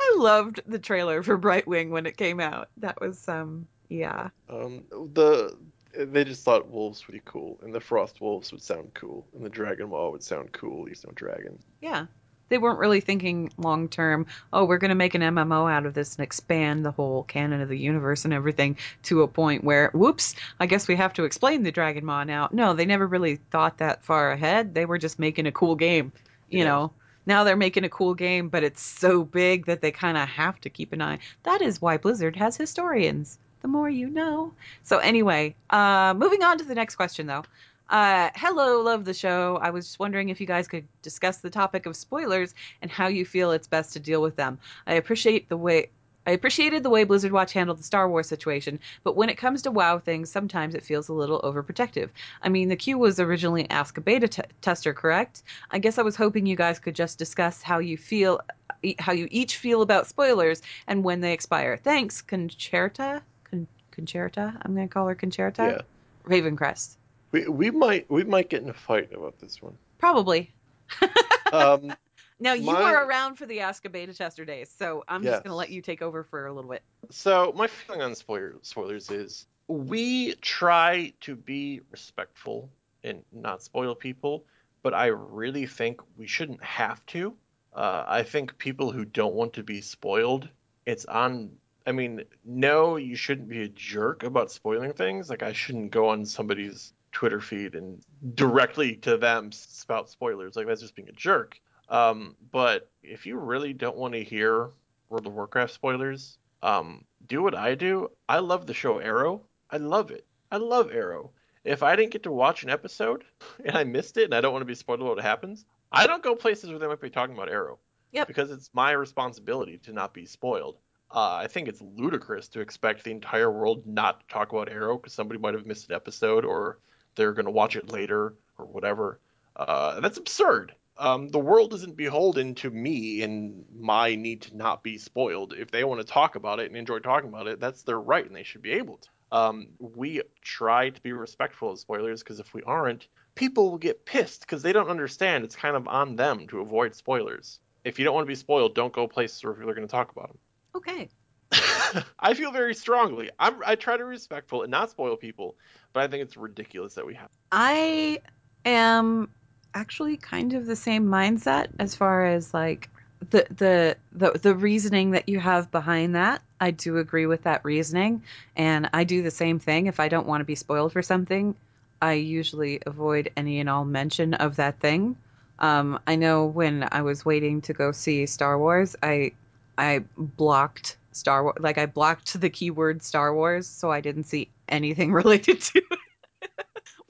I loved the trailer for Brightwing when it came out. That was um yeah. Um, the they just thought wolves would be cool, and the frost wolves would sound cool, and the dragon maw would sound cool. There's no dragon. Yeah. They weren't really thinking long term, oh, we're going to make an MMO out of this and expand the whole canon of the universe and everything to a point where, whoops, I guess we have to explain the Dragon Maw now. No, they never really thought that far ahead. They were just making a cool game, you know. Now they're making a cool game, but it's so big that they kind of have to keep an eye. That is why Blizzard has historians. The more you know. So anyway, uh, moving on to the next question though. Uh, hello, love the show. I was just wondering if you guys could discuss the topic of spoilers and how you feel it's best to deal with them. I appreciate the way I appreciated the way Blizzard Watch handled the Star Wars situation, but when it comes to WoW things, sometimes it feels a little overprotective. I mean, the queue was originally Ask a Beta t- tester, correct? I guess I was hoping you guys could just discuss how you feel, e- how you each feel about spoilers and when they expire. Thanks, Concerta. Con- Concerta. I'm gonna call her Concerta. Yeah, Ravencrest. we we might we might get in a fight about this one. Probably. [laughs] Um, Now you My- were around for the Ask a Beta tester days, so I'm just gonna let you take over for a little bit. so my feeling on spoiler, spoilers is we try to be respectful and not spoil people, but I really think we shouldn't have to. Uh, I think people who don't want to be spoiled, it's on. I mean, no, you shouldn't be a jerk about spoiling things. Like I shouldn't go on somebody's Twitter feed and directly to them spout spoilers. Like that's just being a jerk. Um, but if you really don't want to hear World of Warcraft spoilers, um, do what I do. I love the show Arrow. I love it. I love Arrow. If I didn't get to watch an episode [laughs] and I missed it and I don't want to be spoiled about what happens, I don't go places where they might be talking about Arrow. Yep. Because it's my responsibility to not be spoiled. Uh, I think it's ludicrous to expect the entire world not to talk about Arrow because somebody might have missed an episode or they're going to watch it later or whatever. Uh, that's absurd. Um, the world isn't beholden to me and my need to not be spoiled. If they want to talk about it and enjoy talking about it, that's their right and they should be able to. Um, we try to be respectful of spoilers because if we aren't, people will get pissed because they don't understand. It's kind of on them to avoid spoilers. If you don't want to be spoiled, don't go places where people are going to talk about them. Okay. [laughs] I feel very strongly. I'm, I try to be respectful and not spoil people, but I think it's ridiculous that we have. I am actually kind of the same mindset as far as like the the the the reasoning that you have behind that. I do agree with that reasoning, and I do the same thing. If I don't want to be spoiled for something, I usually avoid any and all mention of that thing. Um, I know when I was waiting to go see Star Wars, I I blocked Star Wars, like I blocked the keyword Star Wars, so I didn't see anything [laughs] related to it.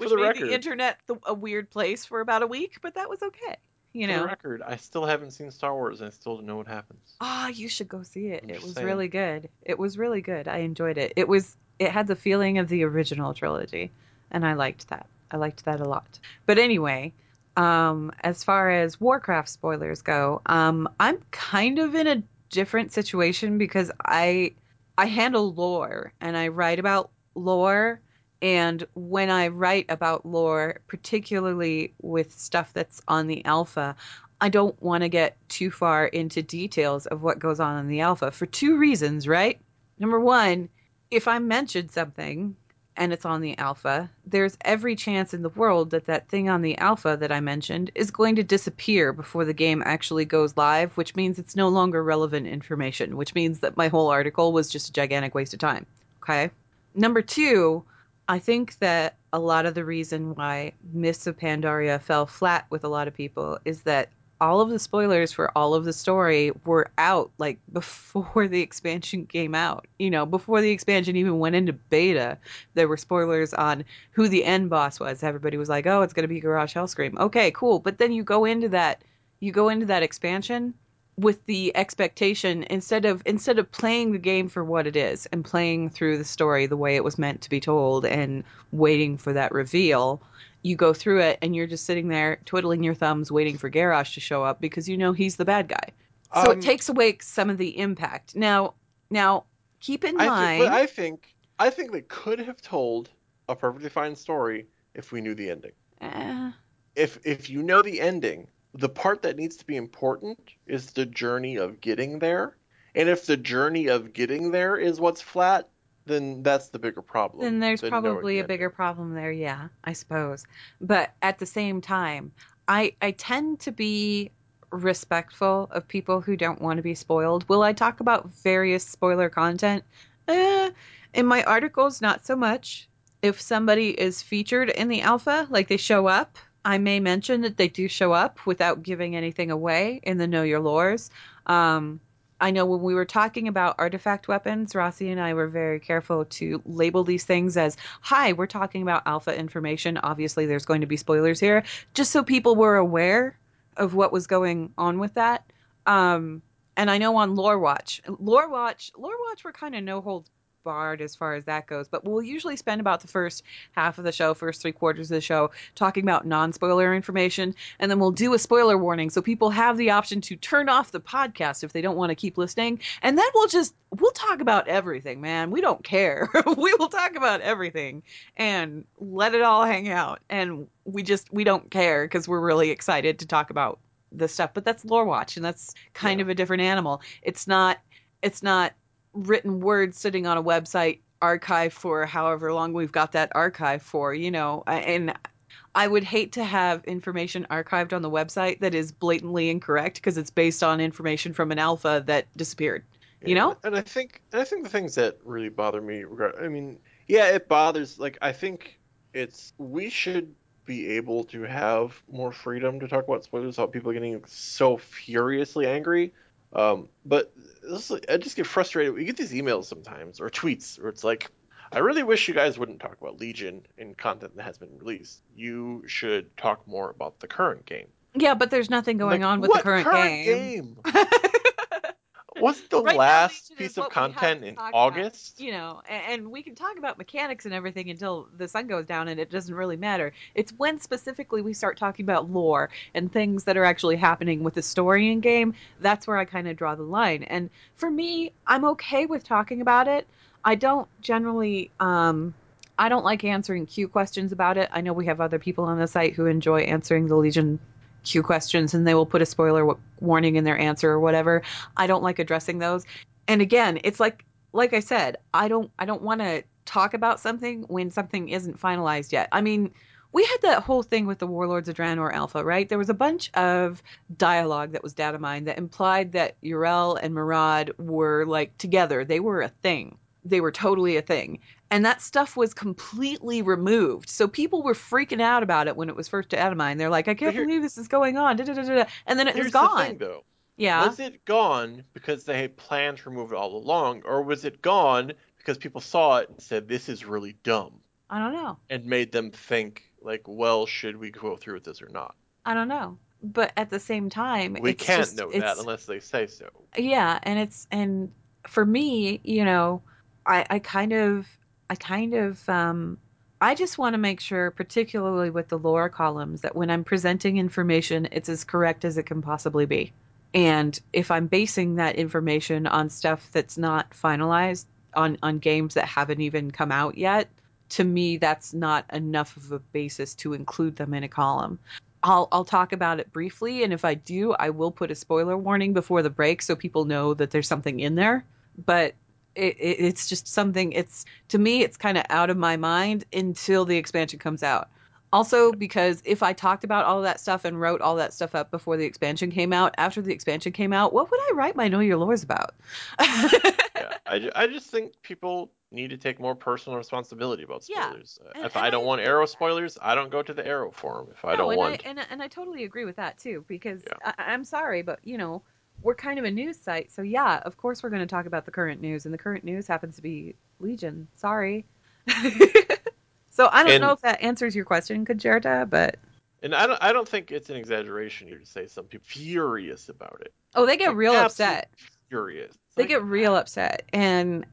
Which the made record- the internet the, a weird place for about a week, but that was okay. You know, For the record, I still haven't seen Star Wars and I still don't know what happens. ah, you should go see it. I'm It was saying. really good. It was really good. I enjoyed it. It was it had the feeling of the original trilogy, and I liked that. I liked that a lot. But anyway, um, as far as Warcraft spoilers go, um, I'm kind of in a different situation because I I handle lore and I write about lore. And when I write about lore, particularly with stuff that's on the alpha, I don't want to get too far into details of what goes on in the alpha for two reasons, right? Number one, if I mention something and it's on the alpha, there's every chance in the world that that thing on the alpha that I mentioned is going to disappear before the game actually goes live, which means it's no longer relevant information, which means that my whole article was just a gigantic waste of time. Okay? Number two, I think that a lot of the reason why Mists of Pandaria fell flat with a lot of people is that all of the spoilers for all of the story were out like [laughs] before the expansion came out. You know, before the expansion even went into beta, there were spoilers on who the end boss was. Everybody was like, "Oh, it's going to be Garrosh Hellscream." Okay, cool. But then you go into that you go into that expansion with the expectation instead of instead of playing the game for what it is and playing through the story the way it was meant to be told and waiting for that reveal you go through it and you're just sitting there twiddling your thumbs waiting for Garrosh to show up because you know he's the bad guy. So Um, it takes away some of the impact. Now now keep in I mind but I think I think they could have told a perfectly fine story if we knew the ending. Eh, If if you know the ending, the part that needs to be important is the journey of getting there. And if the journey of getting there is what's flat, then that's the bigger problem. then there's knowing probably the a bigger problem there, yeah, I suppose. But at the same time, I I tend to be respectful of people who don't want to be spoiled. Will I talk about various spoiler content? Eh, in my articles, not so much. If somebody is featured in the alpha, like they show up, I may mention that they do show up without giving anything away in the Know Your Lores. Um, I know when we were talking about artifact weapons, Rossi and I were very careful to label these things as, hi, we're talking about alpha information. Obviously, there's going to be spoilers here, just so people were aware of what was going on with that. Um, and I know on Lore Watch, Lore Watch, Lore Watch, we're kind of no holds barred as far as that goes, but we'll usually spend about the first half of the show, first three quarters of the show, talking about non spoiler information, and then we'll do a spoiler warning so people have the option to turn off the podcast if they don't want to keep listening. And then we'll just, we'll talk about everything, man. We don't care. [laughs] we will talk about everything and let it all hang out. And we just, we don't care because we're really excited to talk about the stuff. But that's Lore Watch, and that's kind Yeah. of a different animal. It's not, it's not written words sitting on a website archive for however long we've got that archive for, you know, and I would hate to have information archived on the website that is blatantly incorrect because it's based on information from an alpha that disappeared. You know? And I think and I think the things that really bother me regard I mean, yeah, it bothers like I think it's we should be able to have more freedom to talk about spoilers without people getting so furiously angry. Um, but this, I just get frustrated. We get these emails sometimes or tweets where it's like, I really wish you guys wouldn't talk about Legion in content that has been released. You should talk more about the current game. Yeah, but there's nothing going Like, on with the current, game. game? [laughs] What's the Right last piece of what we have content in talk about. August? you know, a- and we can talk about mechanics and everything until the sun goes down and it doesn't really matter. It's when specifically we start talking about lore and things that are actually happening with the story in game, that's where I kind of draw the line. And for me, I'm okay with talking about it. I don't generally um I don't like answering Q questions about it. I know we have other people on the site who enjoy answering the Legion Q questions and they will put a spoiler warning in their answer or whatever. I don't like addressing those. And again, it's like like I said, I don't I don't want to talk about something when something isn't finalized yet. I mean, we had that whole thing with the Warlords of Draenor Alpha, right? There was a bunch of dialogue that was data mined that implied that Yrel and Maraad were like together. They were a thing. They were totally a thing. And that stuff was completely removed. So people were freaking out about it when it was first data mined. They're like, I can't here- believe this is going on. Da, da, da. And then it Here's was the gone. thing, though. yeah. Was it gone because they had planned to remove it all along, or was it gone because people saw it and said this is really dumb I don't know. and made them think like, well, should we go through with this or not? I don't know. But at the same time, We can't just- know that unless they say so. yeah and it's and for me you know i i kind of i kind of um i just want to make sure particularly with the lore columns that when i'm presenting information it's as correct as it can possibly be and if i'm basing that information on stuff that's not finalized on on games that haven't even come out yet to me that's not enough of a basis to include them in a column I'll I'll talk about it briefly, and if I do, I will put a spoiler warning before the break so people know that there's something in there. But it, it, it's just something. It's to me, it's kind of out of my mind until the expansion comes out. Also, because if I talked about all of that stuff and wrote all that stuff up before the expansion came out, after the expansion came out, what would I write my Know Your Lores about? [laughs] Yeah, I, I just think people need to take more personal responsibility about spoilers. Uh, and- if and I I don't want Arrow spoilers, I don't go to the Arrow forum. If I don't and want, I, and, I- and I totally agree with that too, because Yeah. I, I'm sorry, but you know, we're kind of a news site, so yeah, of course we're going to talk about the current news, and the current news happens to be Legion. Sorry. [laughs] so I don't And- know if that answers your question, Kajerta, but and I don't I don't think it's an exaggeration here to say some people furious about it. oh, they get Like, real upset. Furious. They Like, get real upset, and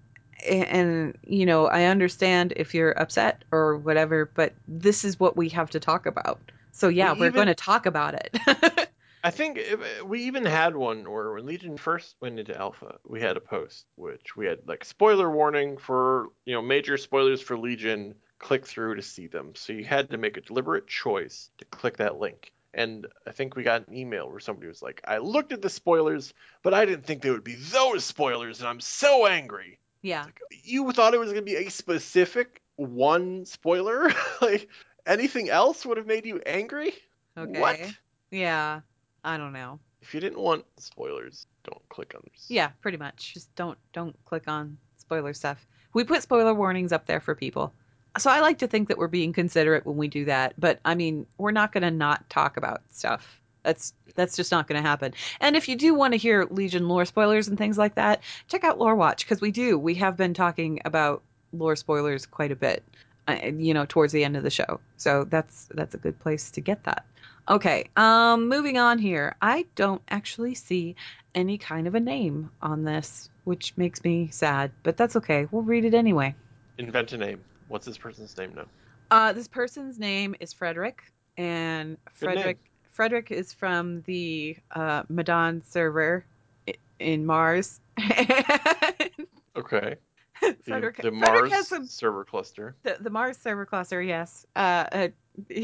and you know, I understand if you're upset or whatever, but this is what we have to talk about. So yeah, we're even- going to talk about it. [laughs] I think if, uh, we even had one where when Legion first went into alpha, we had a post which we had like spoiler warning for you know major spoilers for Legion. Click through to see them. So you had to make a deliberate choice to click that link. And I think we got an email where somebody was like, "I looked at the spoilers, but I didn't think they would be those spoilers, and I'm so angry." Yeah. Like, you thought it was going to be a specific one spoiler? [laughs] like anything else would have made you angry? Okay. What? Yeah. I don't know. If you didn't want spoilers, don't click on this. Yeah, pretty much. Just don't don't click on spoiler stuff. We put spoiler warnings up there for people. So I like to think that we're being considerate when we do that, but I mean, we're not going to not talk about stuff. That's that's just not going to happen. And if you do want to hear Legion lore spoilers and things like that, check out Lore Watch because we do. We have been talking about lore spoilers quite a bit, uh, you know, towards the end of the show. So that's that's a good place to get that. Okay, um, moving on here. I don't actually see any kind of a name on this, which makes me sad, but that's okay. We'll read it anyway. Invent a name. What's this person's name now? Uh, this person's name is Frederick, and Frederick Frederick is from the uh, Madon server in Mars. [laughs] Okay. The, Frederick, the Frederick Mars has some server cluster. the, the Mars server cluster, yes. Uh, uh, [laughs]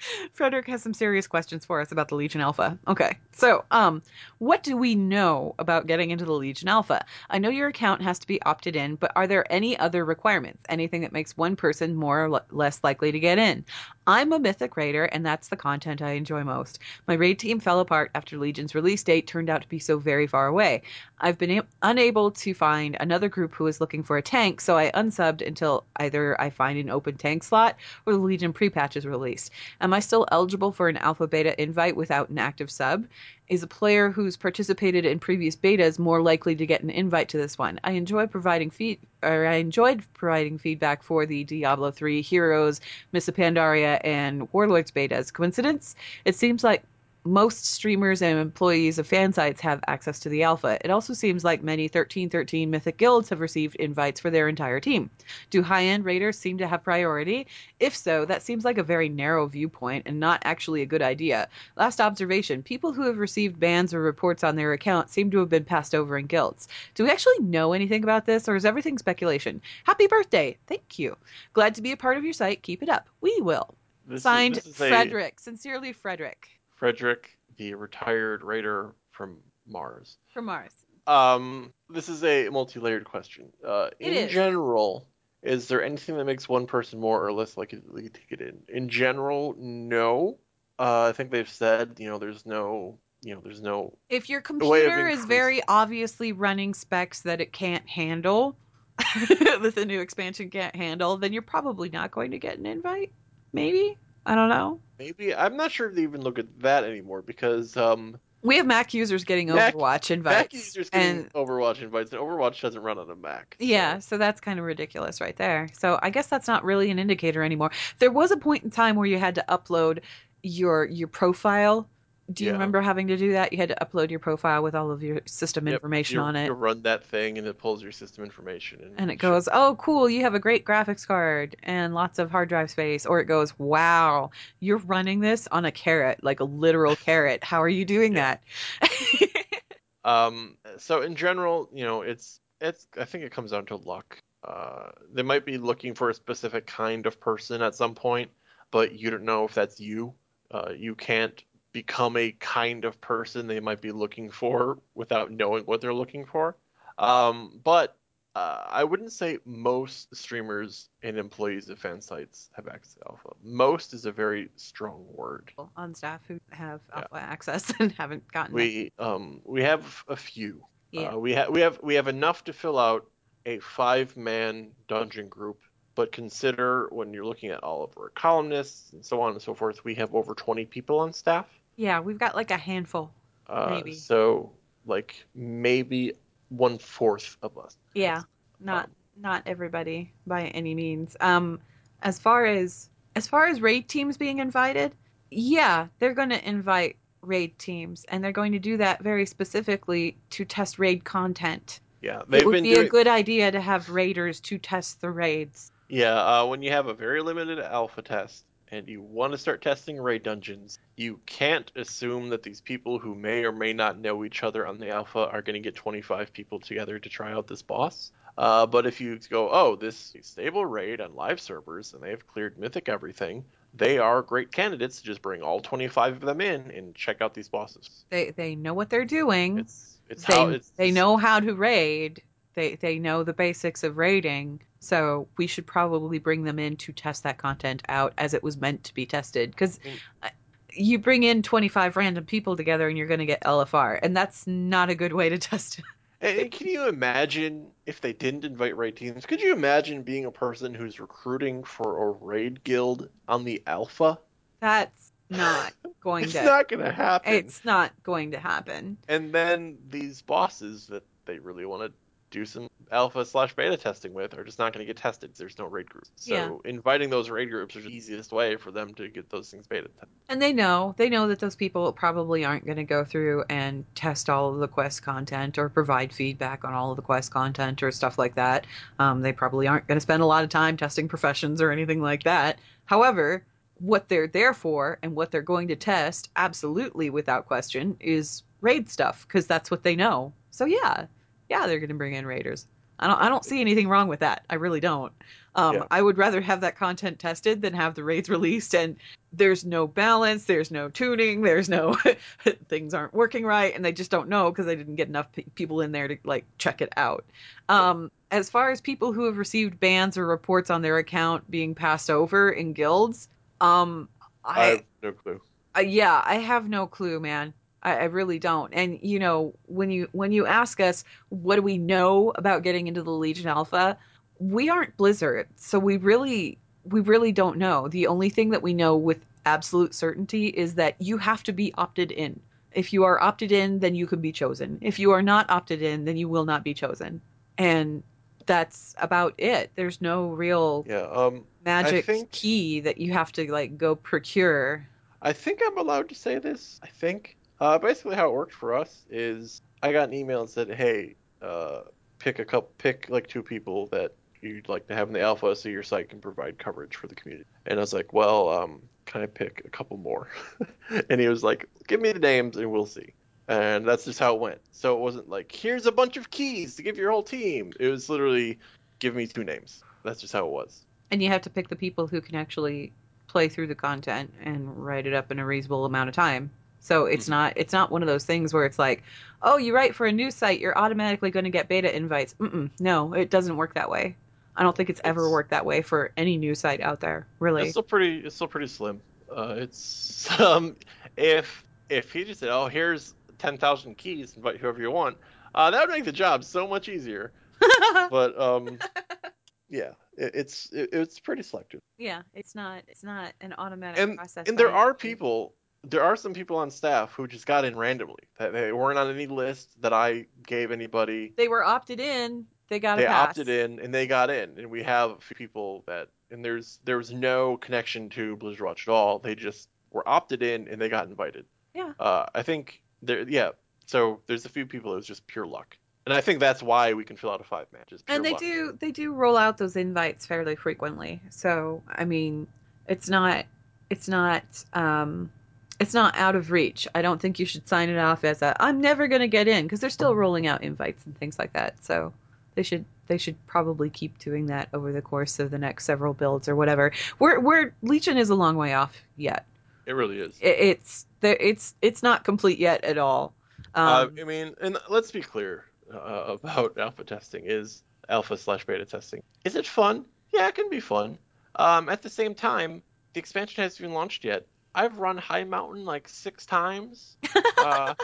[laughs] Frederick has some serious questions for us about the Legion Alpha. Okay, so um, what do we know about getting into the Legion Alpha? I know your account has to be opted in, but are there any other requirements? Anything that makes one person more or less likely to get in? I'm a Mythic Raider, and that's the content I enjoy most. My raid team fell apart after Legion's release date turned out to be so very far away. I've been a- unable to find another group who is looking for a tank, so I unsubbed until either I find an open tank slot or the Legion pre-patch is released. Am I still eligible for an alpha beta invite without an active sub? Is a player who's participated in previous betas more likely to get an invite to this one? I enjoy providing feed or I enjoyed providing feedback for the Diablo 3 Heroes, Mists Pandaria, and Warlords betas. Coincidence? It seems like most streamers and employees of fan sites have access to the alpha. It also seems like many 1313 Mythic guilds have received invites for their entire team. Do high end raiders seem to have priority? If so, that seems like a very narrow viewpoint and not actually a good idea. Last observation people who have received bans or reports on their account seem to have been passed over in guilds. Do we actually know anything about this, or is everything speculation? Happy birthday! Thank you. Glad to be a part of your site. Keep it up. We will. This Signed, is, is a Frederick. Sincerely, Frederick Frederick, the retired writer from Mars. from Mars. Um, this is a multi-layered question. Uh, in is. general, is there anything that makes one person more or less likely to get in? In general, no. Uh, I think they've said, you know, there's no, you know, there's no. If your computer is very obviously running specs that it can't handle, [laughs] that the new expansion can't handle, then you're probably not going to get an invite. Maybe. I don't know. Maybe I'm not sure if they even look at that anymore because um, We have Mac users getting Mac- Overwatch invites. Mac users getting and Overwatch invites, and Overwatch doesn't run on a Mac. so- yeah, so that's kind of ridiculous right there. So I guess that's not really an indicator anymore. There was a point in time where you had to upload your your profile. Do you Yeah. remember having to do that? You had to upload your profile with all of your system Yep, information you, on it. You run that thing, and it pulls your system information, and, and it goes, "Oh, cool! You have a great graphics card and lots of hard drive space." Or it goes, "Wow, you're running this on a carrot, like a literal [laughs] carrot. How are you doing that?" [laughs] Um, so in general, you know, it's it's I think it comes down to luck. Uh, they might be looking for a specific kind of person at some point, but you don't know if that's you. Uh, you can't become a kind of person they might be looking for without knowing what they're looking for. Um, but uh, I wouldn't say most streamers and employees of fan sites have access to alpha. Most is a very strong word. on staff who have Yeah. alpha access [laughs] and haven't gotten it. We um we have a few. Yeah. Uh, we have we have we have enough to fill out a five man dungeon group. But consider when you're looking at all of our columnists and so on and so forth, we have over 20 people on staff. Yeah, we've got like a handful. Uh, Maybe. So like maybe one fourth of us. Yeah, not Um, not everybody by any means. Um, as far as as far as raid teams being invited, yeah, they're going to invite raid teams, and they're going to do that very specifically to test raid content. Yeah, they've it would be doing. a good idea to have raiders to test the raids. Yeah, uh, when you have a very limited alpha test and you want to start testing raid dungeons, you can't assume that these people who may or may not know each other on the alpha are going to get 25 people together to try out this boss. Uh, but if you go, oh, this stable raid on live servers and they have cleared mythic everything, they are great candidates to just bring all 25 of them in and check out these bosses. They they know what they're doing. It's it's they how it's they know how to raid. They they know the basics of raiding. So we should probably bring them in to test that content out as it was meant to be tested. Because Mm. you bring in 25 random people together and you're going to get LFR, and that's not a good way to [laughs] test it. Can you imagine if they didn't invite raid teams? Could you imagine being a person who's recruiting for a raid guild on the alpha? That's not going [laughs] It's to. not going to happen. It's not going to happen. And then these bosses that they really want to do some alpha slash beta testing with are just not going to get tested. There's no raid groups. So Yeah. inviting those raid groups is the easiest way for them to get those things beta tested. And they know they know that those people probably aren't going to go through and test all of the quest content or provide feedback on all of the quest content or stuff like that. Um, they probably aren't going to spend a lot of time testing professions or anything like that. However, what they're there for and what they're going to test, absolutely without question, is raid stuff because that's what they know. So yeah, yeah, they're going to bring in raiders. I don't I don't see anything wrong with that. I really don't. Um, Yeah. I would rather have that content tested than have the raids [laughs] released and there's no balance, there's no tuning, there's no [laughs] things aren't working right, and they just don't know because they didn't get enough pe- people in there to like check it out. Um, as far as people who have received bans or reports on their account being passed over in guilds, um, I I, have no clue. uh, yeah, I have no clue, man. I, I really don't. And you know, when you when you ask us what do we know about getting into the Legion Alpha, we aren't Blizzard, so we really we really don't know. The only thing that we know with absolute certainty is that you have to be opted in. If you are opted in, then you can be chosen. If you are not opted in, then you will not be chosen. And that's about it. There's no real Yeah. Um. magic think- key that you have to like go procure. I think I'm allowed to say this. I think. Uh, basically, how it worked for us is I got an email and said, "Hey, uh, pick a couple, pick like two people that you'd like to have in the alpha, so your site can provide coverage for the community." And I was like, "Well, um, can I pick a couple more?" [laughs] and he was like, "Give me the names and we'll see." And that's just how it went. So it wasn't like, "Here's a bunch of keys to give your whole team." It was literally, "Give me two names." That's just how it was. And you have to pick the people who can actually play through the content and write it up in a reasonable amount of time. So it's Mhm. not it's not one of those things where it's like, oh, you write for a news site, you're automatically going to get beta invites. Mm-mm, no, it doesn't work that way. I don't think it's ever It's- worked that way for any news site out there, really. It's still pretty. It's still pretty slim. Uh, it's [laughs] um, if if he just said, "Oh, here's ten thousand keys, invite whoever you want," uh, that would make the job so much easier. [laughs] But um, yeah, it, it's it, it's pretty selective. yeah, it's not it's not an automatic And process. and there are people. There are some people on staff who just got in randomly. That they weren't on any list that I gave anybody. They were opted in. They got a They opted in and they got in, and we have a few people that. And there's there was no connection to Blizzard Watch at all. They just were opted in and they got invited. Yeah. Uh, I think there, yeah. So there's a few people. It was just pure luck, and I think that's why we can fill out a five matches. And they luck. do they do roll out those invites fairly frequently so i mean it's not it's not um it's not out of reach i don't think you should sign it off as a i'm never going to get in because they're still rolling out invites and things like that so they should they should probably keep doing that over the course of the next several builds or whatever we're we're legion is a long way off yet It really is. it, it's there it's it's not complete yet at all um, uh, I mean, and let's be clear uh, about alpha testing is alpha slash beta testing. Is it fun? Yeah, it can be fun. Um, at the same time, the expansion hasn't even launched yet. I've run Highmountain like six times. [laughs] uh,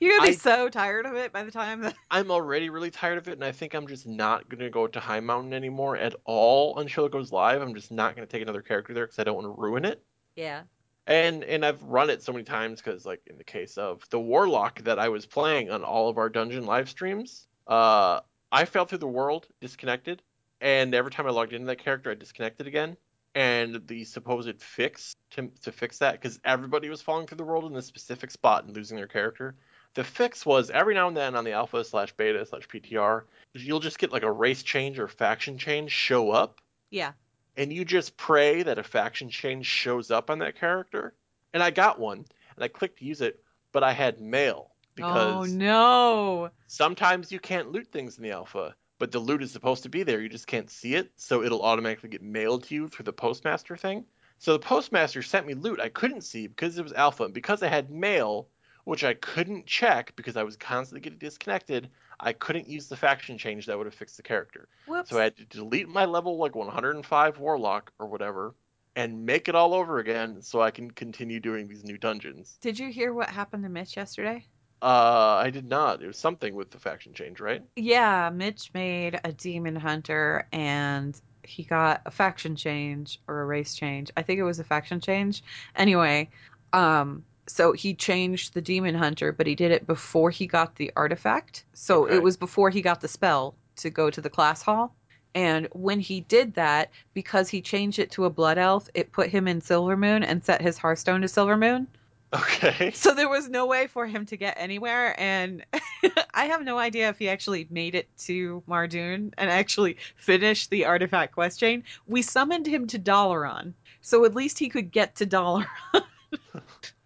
you're gonna be I- so tired of it by the time that [laughs] I'm already really tired of it, and I think I'm just not gonna go to Highmountain anymore at all until it goes live. I'm just not gonna take another character there because I don't want to ruin it. yeah And and I've run it so many times because like in the case of the Warlock that I was playing on all of our dungeon live streams, uh, I fell through the world disconnected, and every time I logged into that character, I disconnected again. And the supposed fix to to fix that because everybody was falling through the world in this specific spot and losing their character. The fix was every now and then on the alpha slash beta slash PTR, you'll just get like a race change or faction change show up, yeah and you just pray that a faction change shows up on that character. And I got one, and I clicked use it, but I had mail oh, because oh no. sometimes you can't loot things in the alpha, but the loot is supposed to be there. You just can't see it, so it'll automatically get mailed to you through the postmaster thing. So the postmaster sent me loot I couldn't see because it was alpha, and because I had mail, which I couldn't check because I was constantly getting disconnected. I couldn't use the faction change that would have fixed the character. Whoops. So I had to delete my level like 105 warlock or whatever and make it all over again so I can continue doing these new dungeons. Did you hear what happened to Mitch yesterday? Uh, I did not. It was something with the faction change, right? Yeah, Mitch made a demon hunter and he got a faction change or a race change. I think it was a faction change. Anyway, um so he changed the demon hunter, but he did it before he got the artifact. So Okay. it was before he got the spell to go to the class hall. And when he did that, because he changed it to a blood elf, it put him in Silvermoon and set his Hearthstone to Silvermoon. Okay. So there was no way for him to get anywhere, and [laughs] I have no idea if he actually made it to Mardum and actually finished the artifact quest chain. We summoned him to Dalaran, so at least he could get to Dalaran. [laughs]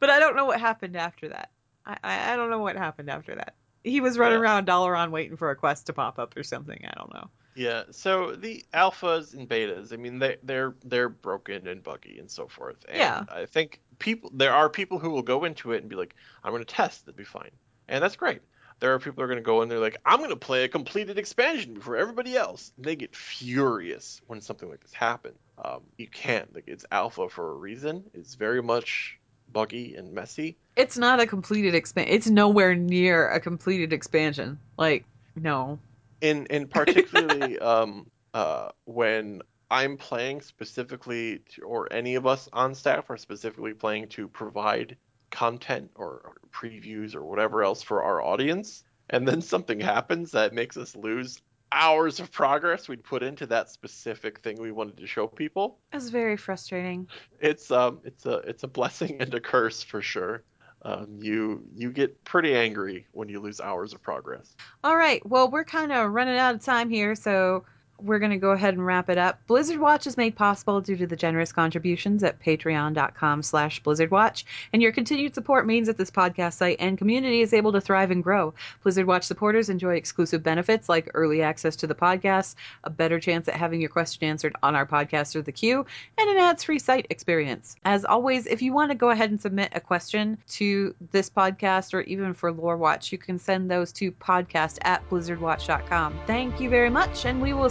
but I don't know what happened after that. I, I, I don't know what happened after that. He was running Yeah. around Dalaran waiting for a quest to pop up or something. I don't know. Yeah, so the alphas and betas, I mean, they they're they're broken and buggy and so forth. And Yeah. I think people there are people who will go into it and be like, I'm going to test, it'll be fine, and that's great. There are people who are going to go in there like, I'm going to play a completed expansion before everybody else. And they get furious when something like this happens. Um, you can't. Like, it's alpha for a reason. It's very much buggy and messy. It's not a completed expansion. It's nowhere near a completed expansion. Like, no. in in particularly [laughs] um uh when I'm playing specifically to, or any of us on staff are specifically playing to provide content or, previews or whatever else for our audience and then something happens that makes us lose hours of progress we'd put into that specific thing we wanted to show people That's very frustrating. it's um it's a it's a blessing and a curse for sure um, you you get pretty angry when you lose hours of progress All right. Well, we're kind of running out of time here, so we're going to go ahead and wrap it up. Blizzard Watch is made possible due to the generous contributions at patreon.com slash blizzardwatch, and your continued support means that this podcast site and community is able to thrive and grow. Blizzard Watch supporters enjoy exclusive benefits like early access to the podcast, a better chance at having your question answered on our podcast or the queue, and an ads-free site experience. As always, if you want to go ahead and submit a question to this podcast or even for Lore Watch, you can send those to podcast at blizzardwatch.com. Thank you very much, and we will